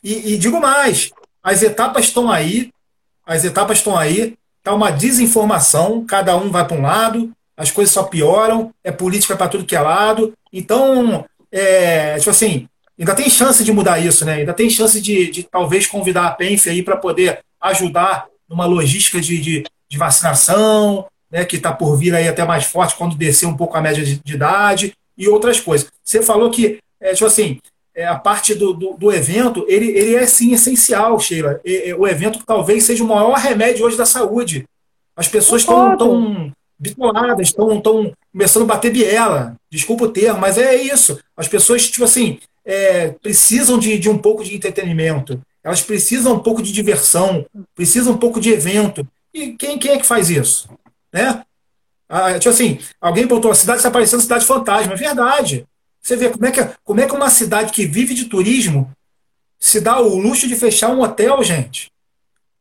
E, e digo mais, as etapas estão aí, as etapas estão aí, está uma desinformação, cada um vai para um lado, as coisas só pioram, é política para tudo que é lado. Então, é, tipo assim, ainda tem chance de mudar isso, né? Ainda tem chance de, de talvez convidar a PENF aí para poder ajudar numa logística de, de, de vacinação, né, que está por vir aí até mais forte quando descer um pouco a média de, de idade e outras coisas. Você falou que, é, tipo assim, é, a parte do, do, do, evento, ele, ele é sim essencial, Sheila. E, e, o evento talvez seja o maior remédio hoje da saúde. As pessoas estão bitoladas, estão tão começando a bater biela. Desculpa o termo, mas é isso. As pessoas, tipo assim, é, precisam de, de um pouco de entretenimento. Elas precisam um pouco de diversão, precisam um pouco de evento. E quem, quem é que faz isso? Né? Ah, tipo assim, alguém botou a cidade está parecendo cidade fantasma. É verdade. Você vê como é, que, como é que uma cidade que vive de turismo se dá o luxo de fechar um hotel, gente?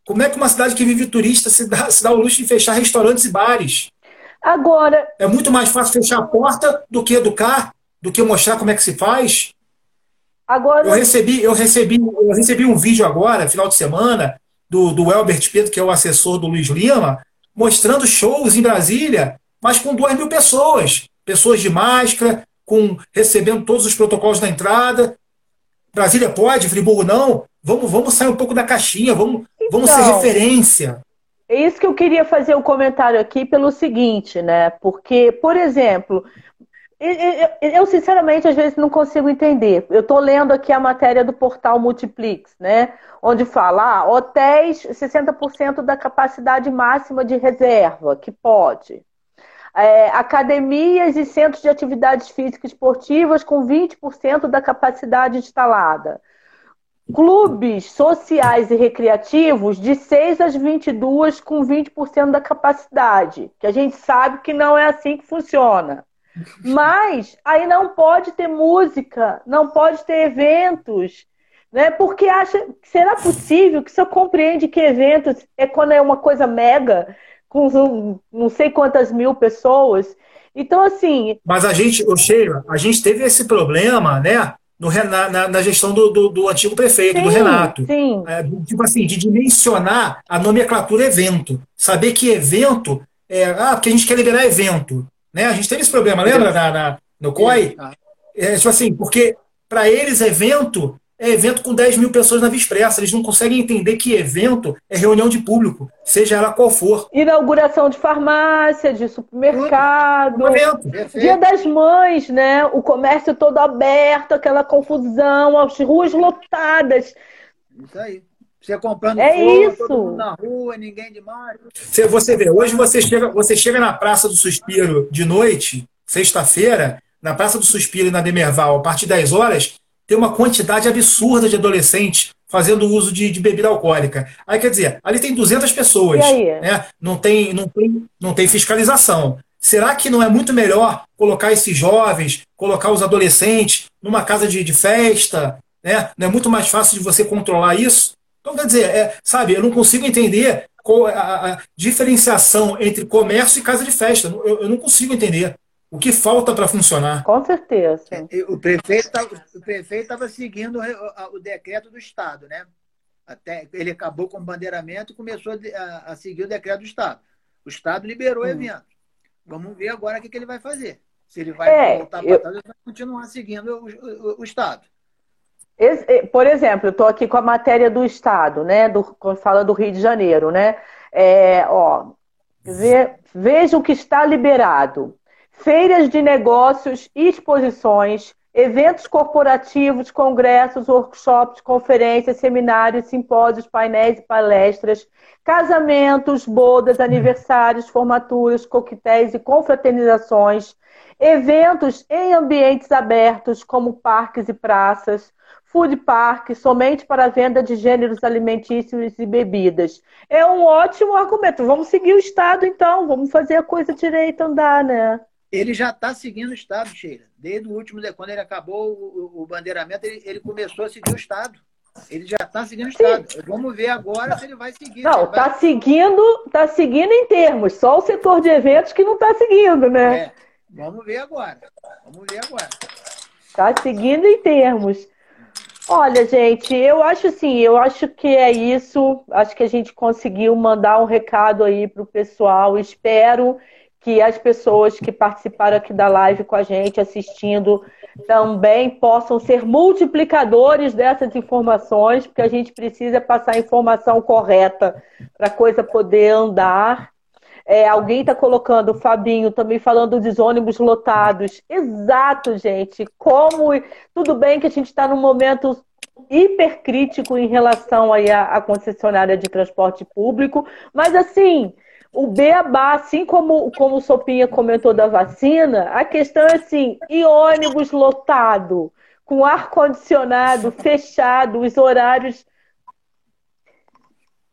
Como é que uma cidade que vive de turista se dá, se dá o luxo de fechar restaurantes e bares? Agora. É muito mais fácil fechar a porta do que educar, do que mostrar como é que se faz. Agora. Eu recebi, eu recebi, eu recebi um vídeo agora, final de semana, do, do Elbert Pedro, que é o assessor do Luiz Lima, mostrando shows em Brasília, mas com duas mil pessoas. Pessoas de máscara, com recebendo todos os protocolos da entrada. Brasília pode, Friburgo não. Vamos, vamos sair um pouco da caixinha, vamos, então, vamos ser então, referência. É isso que eu queria fazer o um comentário aqui pelo seguinte, né? Porque, por exemplo, eu, sinceramente às vezes não consigo entender. Eu estou lendo aqui a matéria do portal Multiplix, né? Onde fala ah, hotéis 60% da capacidade máxima de reserva, que pode. É, academias e centros de atividades físicas esportivas com 20% da capacidade instalada clubes sociais e recreativos de 6 às 22 com 20% da capacidade, que a gente sabe que não é assim que funciona. Mas aí não pode ter música, não pode ter eventos, né? Porque acha, será possível que você compreende que eventos é quando é uma coisa mega com não sei quantas mil pessoas. Então assim, mas a gente, o Sheila, a gente teve esse problema, né? no, na, na, gestão do, do, do, antigo prefeito, sim, do Renato. Sim. É, tipo assim, de dimensionar a nomenclatura evento. Saber que evento é. Ah, porque a gente quer liberar evento. Né? A gente teve esse problema, lembra? Na, na no COI? É, tipo assim, porque para eles evento é evento com 10 mil pessoas na Via Expressa. Eles não conseguem entender que evento é reunião de público, seja ela qual for. Inauguração de farmácia, de supermercado. Dia das Mães, né? O comércio todo aberto, aquela confusão, as ruas lotadas. Isso aí. Você comprando é flor, isso. todo mundo na rua, ninguém demais. Você, você vê, hoje você chega, você chega na Praça do Suspiro de noite, sexta-feira, na Praça do Suspiro e na Demerval, a partir das 10 horas, tem uma quantidade absurda de adolescentes fazendo uso de, de, bebida alcoólica. Aí, quer dizer, ali tem 200 pessoas, né? não, tem, não, tem, não tem fiscalização. Será que não é muito melhor colocar esses jovens, colocar os adolescentes numa casa de, de festa? Né? Não é muito mais fácil de você controlar isso? Então, quer dizer, é, sabe, eu não consigo entender qual a, a, diferenciação entre comércio e casa de festa. Eu, eu não consigo entender. O que falta para funcionar? Com certeza. É, o prefeito estava seguindo o, o, decreto do Estado, né? Até, ele acabou com o bandeiramento e começou a, a seguir o decreto do Estado. O Estado liberou hum. o evento. Vamos ver agora o que, que ele vai fazer. Se ele vai é, voltar para trás, ele vai continuar seguindo o, o, o Estado. Por exemplo, eu estou aqui com a matéria do Estado, né? Do, quando fala do Rio de Janeiro, né? É, ó, veja o que está liberado feiras de negócios, exposições, eventos corporativos, congressos, workshops, conferências, seminários, simpósios, painéis e palestras, casamentos, bodas, aniversários, formaturas, coquetéis e confraternizações, eventos em ambientes abertos, como parques e praças, food park, somente para a venda de gêneros alimentícios e bebidas. É um ótimo argumento. Vamos seguir o Estado, então. Vamos fazer a coisa direita andar, né? ele já está seguindo o Estado, Sheila. Desde o último, quando ele acabou o, o bandeiramento, ele, ele, começou a seguir o Estado. Ele já está seguindo o Estado. Sim. Vamos ver agora se ele vai seguir. Não, está vai... seguindo, tá seguindo em termos. Só o setor de eventos que não está seguindo, né? É. Vamos ver agora. Vamos ver agora. Está seguindo em termos. Olha, gente, eu acho assim, eu acho que é isso. Acho que a gente conseguiu mandar um recado aí para o pessoal. Espero que as pessoas que participaram aqui da live com a gente, assistindo, também possam ser multiplicadores dessas informações, porque a gente precisa passar a informação correta para a coisa poder andar. É, alguém está colocando, o Fabinho também falando dos ônibus lotados. Exato, gente. Como. Tudo bem que a gente está num momento hipercrítico em relação aí à, à concessionária de transporte público, mas assim o beabá, assim como, como o Sopinha comentou da vacina, a questão é assim, e ônibus lotado, com ar-condicionado, fechado, os horários.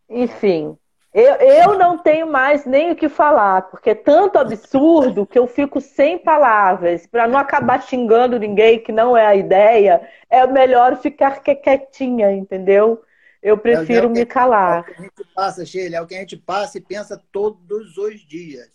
Enfim, eu, eu não tenho mais nem o que falar, porque é tanto absurdo que eu fico sem palavras. Para não acabar xingando ninguém, que não é a ideia, é melhor ficar quietinha, entendeu? Eu prefiro é me calar. É o que a gente passa, Sheila, é o que a gente passa e pensa todos os dias.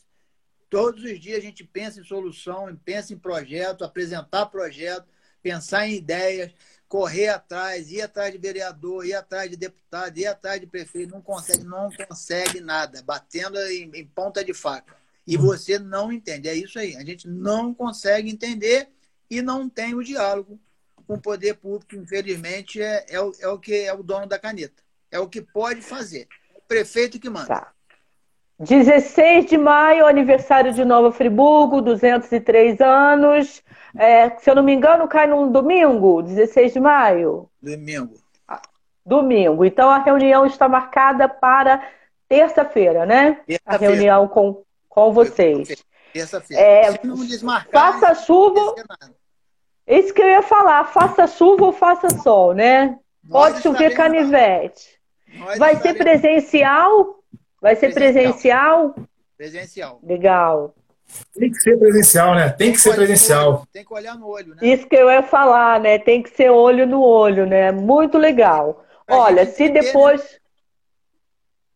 Todos os dias a gente pensa em solução, pensa em projeto, apresentar projeto, pensar em ideias, correr atrás, ir atrás de vereador, ir atrás de deputado, ir atrás de prefeito, não consegue, não consegue nada, batendo em, em ponta de faca. E você não entende. É isso aí. A gente não consegue entender e não tem o diálogo com o poder público, infelizmente, é, é, o, é o que é o dono da caneta. É o que pode fazer. O prefeito que manda. Tá. 16 de maio, aniversário de Nova Friburgo, 203 anos. É, se eu não me engano, cai num domingo, 16 de maio? Domingo. Ah, domingo. Então a reunião está marcada para terça-feira, né? Terça a reunião com, com vocês. Terça-feira. É, se não desmarcar, faça chuva. Isso que eu ia falar, faça chuva ou faça sol, né? Pode chover canivete. Vai ser presencial? Vai ser presencial? Presencial. Legal. Tem que ser presencial, né? Tem, que, ser presencial. Tem que olhar no olho, né? Isso que eu ia falar, né? Tem que ser olho no olho, né? Muito legal. Pra Olha, se depois.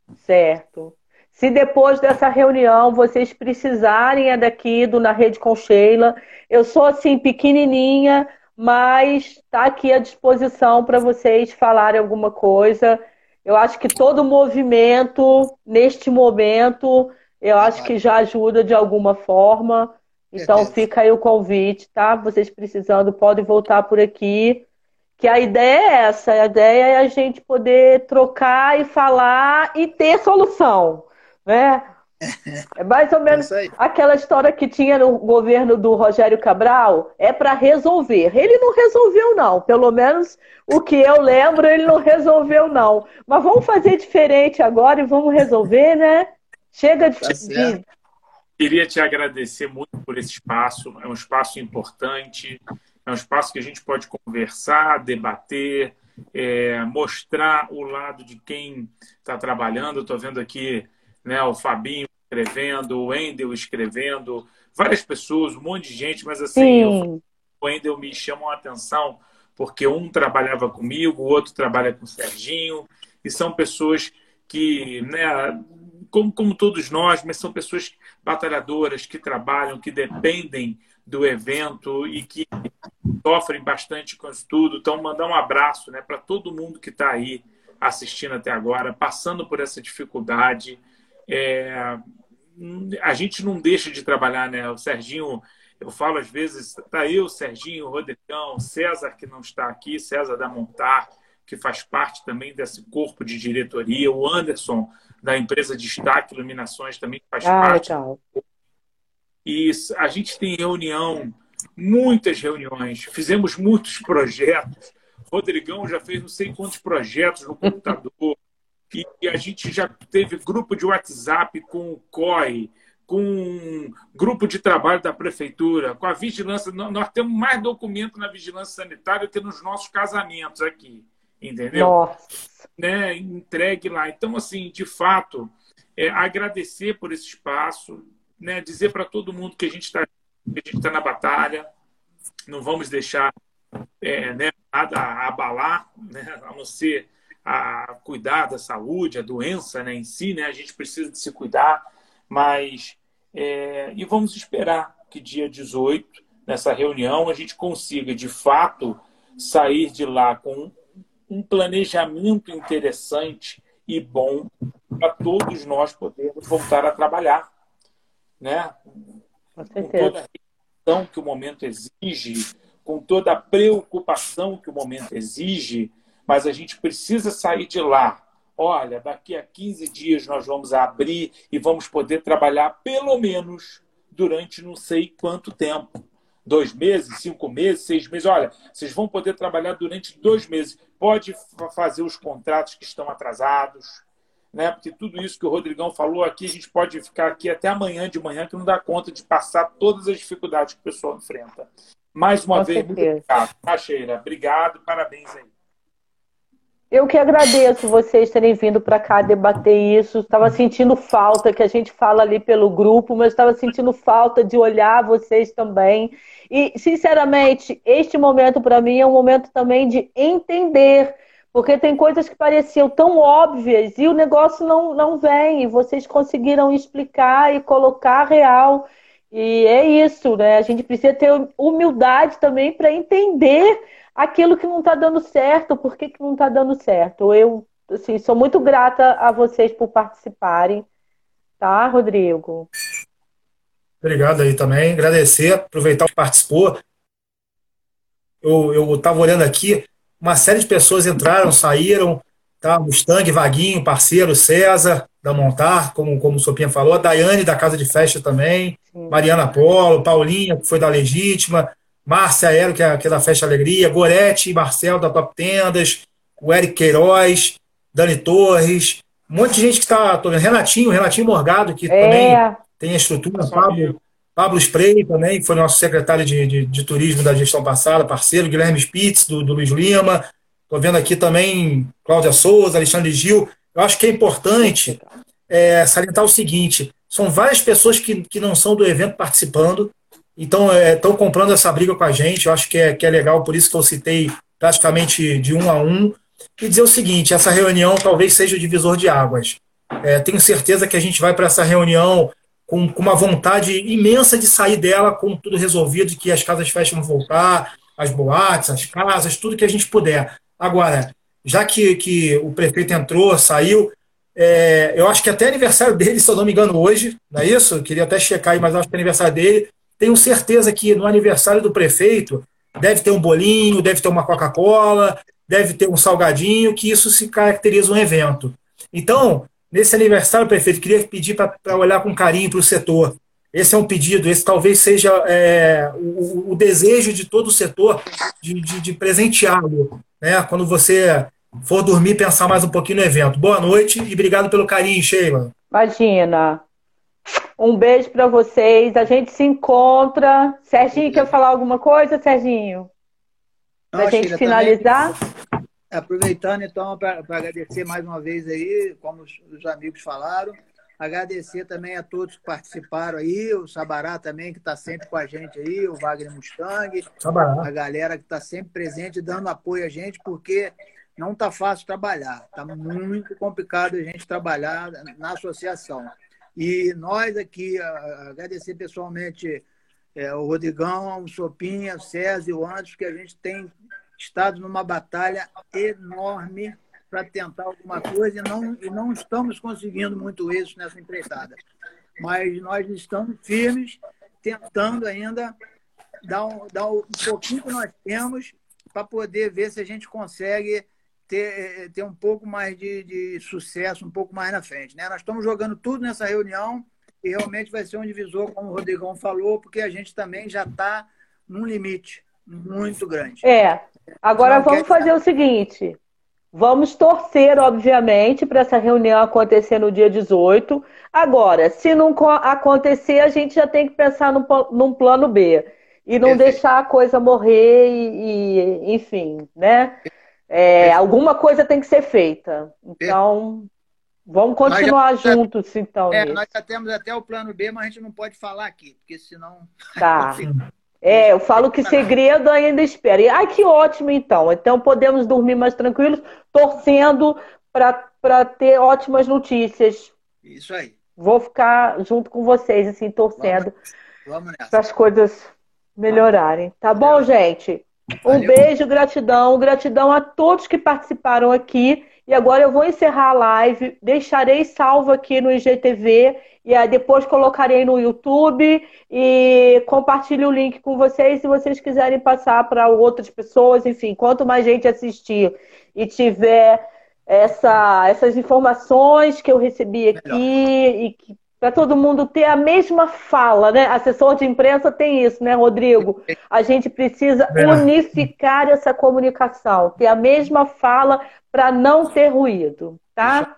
Né? Certo. Se depois dessa reunião vocês precisarem é daqui do Na Rede com Sheila, eu sou assim pequenininha, mas está aqui à disposição para vocês falarem alguma coisa. Eu acho que todo movimento neste momento, eu acho que já ajuda de alguma forma. Então fica aí o convite, tá? Vocês precisando podem voltar por aqui. Que a ideia é essa, a ideia é a gente poder trocar e falar e ter solução né? É mais ou menos é aquela história que tinha no governo do Rogério Cabral, é para resolver. Ele não resolveu, não. Pelo menos o que eu lembro, ele não resolveu, não. Mas vamos fazer diferente agora e vamos resolver, né? Chega de. Tá de... Queria te agradecer muito por esse espaço, é um espaço importante. É um espaço que a gente pode conversar, debater, é, mostrar o lado de quem está trabalhando. Estou vendo aqui né, o Fabinho escrevendo, o Wendel escrevendo, várias pessoas, um monte de gente, mas assim, o Wendel me chamou a atenção porque um trabalhava comigo, o outro trabalha com o Serginho, e são pessoas que, né, como, como todos nós, mas são pessoas batalhadoras que trabalham, que dependem do evento e que sofrem bastante com isso tudo. Então, mandar um abraço né, para todo mundo que está aí assistindo até agora, passando por essa dificuldade. É, a gente não deixa de trabalhar, né? O Serginho, eu falo às vezes, tá eu, Serginho, Rodrigão, César, que não está aqui, César da Montar, que faz parte também desse corpo de diretoria, o Anderson, da empresa Destaque Iluminações, também faz ah, parte. Legal. E a gente tem reunião, muitas reuniões, fizemos muitos projetos. O Rodrigão já fez não sei quantos projetos no computador. E a gente já teve grupo de WhatsApp com o COI, com um grupo de trabalho da prefeitura, com a vigilância. Nós temos mais documento na vigilância sanitária que nos nossos casamentos aqui, entendeu? Nossa. Né? Entregue lá. Então, assim, de fato, é, agradecer por esse espaço, né? dizer para todo mundo que a gente está tá na batalha, não vamos deixar é, né, nada abalar, né? a não ser a cuidar da saúde, a doença né, em si, né? A gente precisa de se cuidar, mas é, e vamos esperar que dia 18, nessa reunião, a gente consiga de fato sair de lá com um planejamento interessante e bom para todos nós podermos voltar a trabalhar, né? Com, com toda a reação que o momento exige, com toda a preocupação que o momento exige, mas a gente precisa sair de lá. Olha, daqui a 15 dias nós vamos abrir e vamos poder trabalhar pelo menos durante não sei quanto tempo. Dois meses, cinco meses, seis meses. Olha, vocês vão poder trabalhar durante dois meses. Pode fazer os contratos que estão atrasados, né? Porque tudo isso que o Rodrigão falou aqui, a gente pode ficar aqui até amanhã de manhã, que não dá conta de passar todas as dificuldades que o pessoal enfrenta. Mais uma Com vez, certeza. muito obrigado, tá, Sheila? Obrigado, parabéns aí. Eu que agradeço vocês terem vindo para cá debater isso. Estava sentindo falta, que a gente fala ali pelo grupo, mas estava sentindo falta de olhar vocês também. E, sinceramente, este momento para mim é um momento também de entender, porque tem coisas que pareciam tão óbvias e o negócio não, não vem. E vocês conseguiram explicar e colocar real. E é isso, né? A gente precisa ter humildade também para entender aquilo que não está dando certo, por que, que não está dando certo. Eu assim, sou muito grata a vocês por participarem, tá, Rodrigo? Obrigado aí também. Agradecer, aproveitar que participou. Eu estava olhando aqui, uma série de pessoas entraram, saíram, tá? Mustang, Vaguinho, parceiro, César, da Montar, como, como o Sopinha falou, a Daiane da Casa de Festa também, Sim. Mariana Polo, Paulinha, que foi da Legítima, Márcia Aero, que é, que é da Festa Alegria, Gorete e Marcel, da Top Tendas, o Eric Queiroz, Dani Torres, um monte de gente que está. Renatinho, Renatinho Morgado, que é. também tem a estrutura, Pablo, Pablo Spray também, que foi nosso secretário de, de, de, turismo da gestão passada, parceiro, Guilherme Spitz, do, do Luiz Lima. Estou vendo aqui também Cláudia Souza, Alexandre Gil. Eu acho que é importante é, salientar o seguinte: são várias pessoas que, que não são do evento participando, então, estão é, comprando essa briga com a gente, eu acho que é, que é legal, por isso que eu citei praticamente de um a um. E dizer o seguinte: essa reunião talvez seja o divisor de águas. É, tenho certeza que a gente vai para essa reunião com, com, uma vontade imensa de sair dela com tudo resolvido, que as casas festas vão voltar, as boates, as casas, tudo que a gente puder. Agora, já que, que o prefeito entrou, saiu, é, eu acho que até aniversário dele, se eu não me engano, hoje, não é isso? Queria até checar aí, mas acho que é aniversário dele. Tenho certeza que no aniversário do prefeito deve ter um bolinho, deve ter uma Coca-Cola, deve ter um salgadinho, que isso se caracteriza um evento. Então, nesse aniversário, prefeito, queria pedir para olhar com carinho para o setor. Esse é um pedido, esse talvez seja é, o, o, desejo de todo o setor de, de, de presenteá-lo. Né? Quando você for dormir, pensar mais um pouquinho no evento. Boa noite e obrigado pelo carinho, Sheila. Imagina. Um beijo para vocês. A gente se encontra. Serginho, quer falar alguma coisa, Serginho? Para a gente finalizar. Também, aproveitando, então, para agradecer mais uma vez aí, como os, os amigos falaram, Agradecer também a todos que participaram aí, o Sabará também, que está sempre com a gente aí, o Wagner Mustang, Sabará. a galera que está sempre presente, dando apoio a gente, porque não está fácil trabalhar, está muito complicado a gente trabalhar na associação. E nós aqui, agradecer pessoalmente é, o Rodrigão, o Sopinha, o César e o Anderson, que a gente tem estado numa batalha enorme para tentar alguma coisa e não, e não estamos conseguindo muito isso nessa empreitada. Mas nós estamos firmes, tentando ainda dar um, dar um pouquinho que nós temos para poder ver se a gente consegue ter, ter um pouco mais de, de sucesso, um pouco mais na frente. Né? Nós estamos jogando tudo nessa reunião e realmente vai ser um divisor, como o Rodrigão falou, porque a gente também já está num limite muito grande. É. Agora vamos fazer o seguinte: Vamos torcer, obviamente, para essa reunião acontecer no dia 18. Agora, se não acontecer, a gente já tem que pensar num, num plano B. E não Perfeito. deixar a coisa morrer e, e enfim, né? É, alguma coisa tem que ser feita. Então, vamos continuar já, juntos, então. É, nós já temos até o plano B, mas a gente não pode falar aqui, porque senão. Tá. É, eu falo que segredo ainda espera. E, ai, que ótimo, então. Então podemos dormir mais tranquilos, torcendo para ter ótimas notícias. Isso aí. Vou ficar junto com vocês, assim, torcendo para as coisas melhorarem. Tá bom, gente? Um beijo, gratidão. Gratidão a todos que participaram aqui. E agora eu vou encerrar a live, deixarei salvo aqui no IGTV e aí depois colocarei no YouTube e compartilho o link com vocês se vocês quiserem passar para outras pessoas, enfim, quanto mais gente assistir e tiver essa, essas informações que eu recebi aqui Melhor. e que para todo mundo ter a mesma fala, né? Assessor de imprensa tem isso, né, Rodrigo? A gente precisa é. unificar essa comunicação, ter a mesma fala para não ter ruído, tá?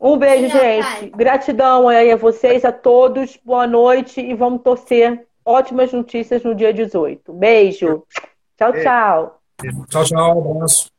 Um beijo, gente. Gratidão aí a vocês, a todos. Boa noite e vamos torcer ótimas notícias no dia 18. Beijo. Tchau, tchau. Tchau, tchau. Um abraço.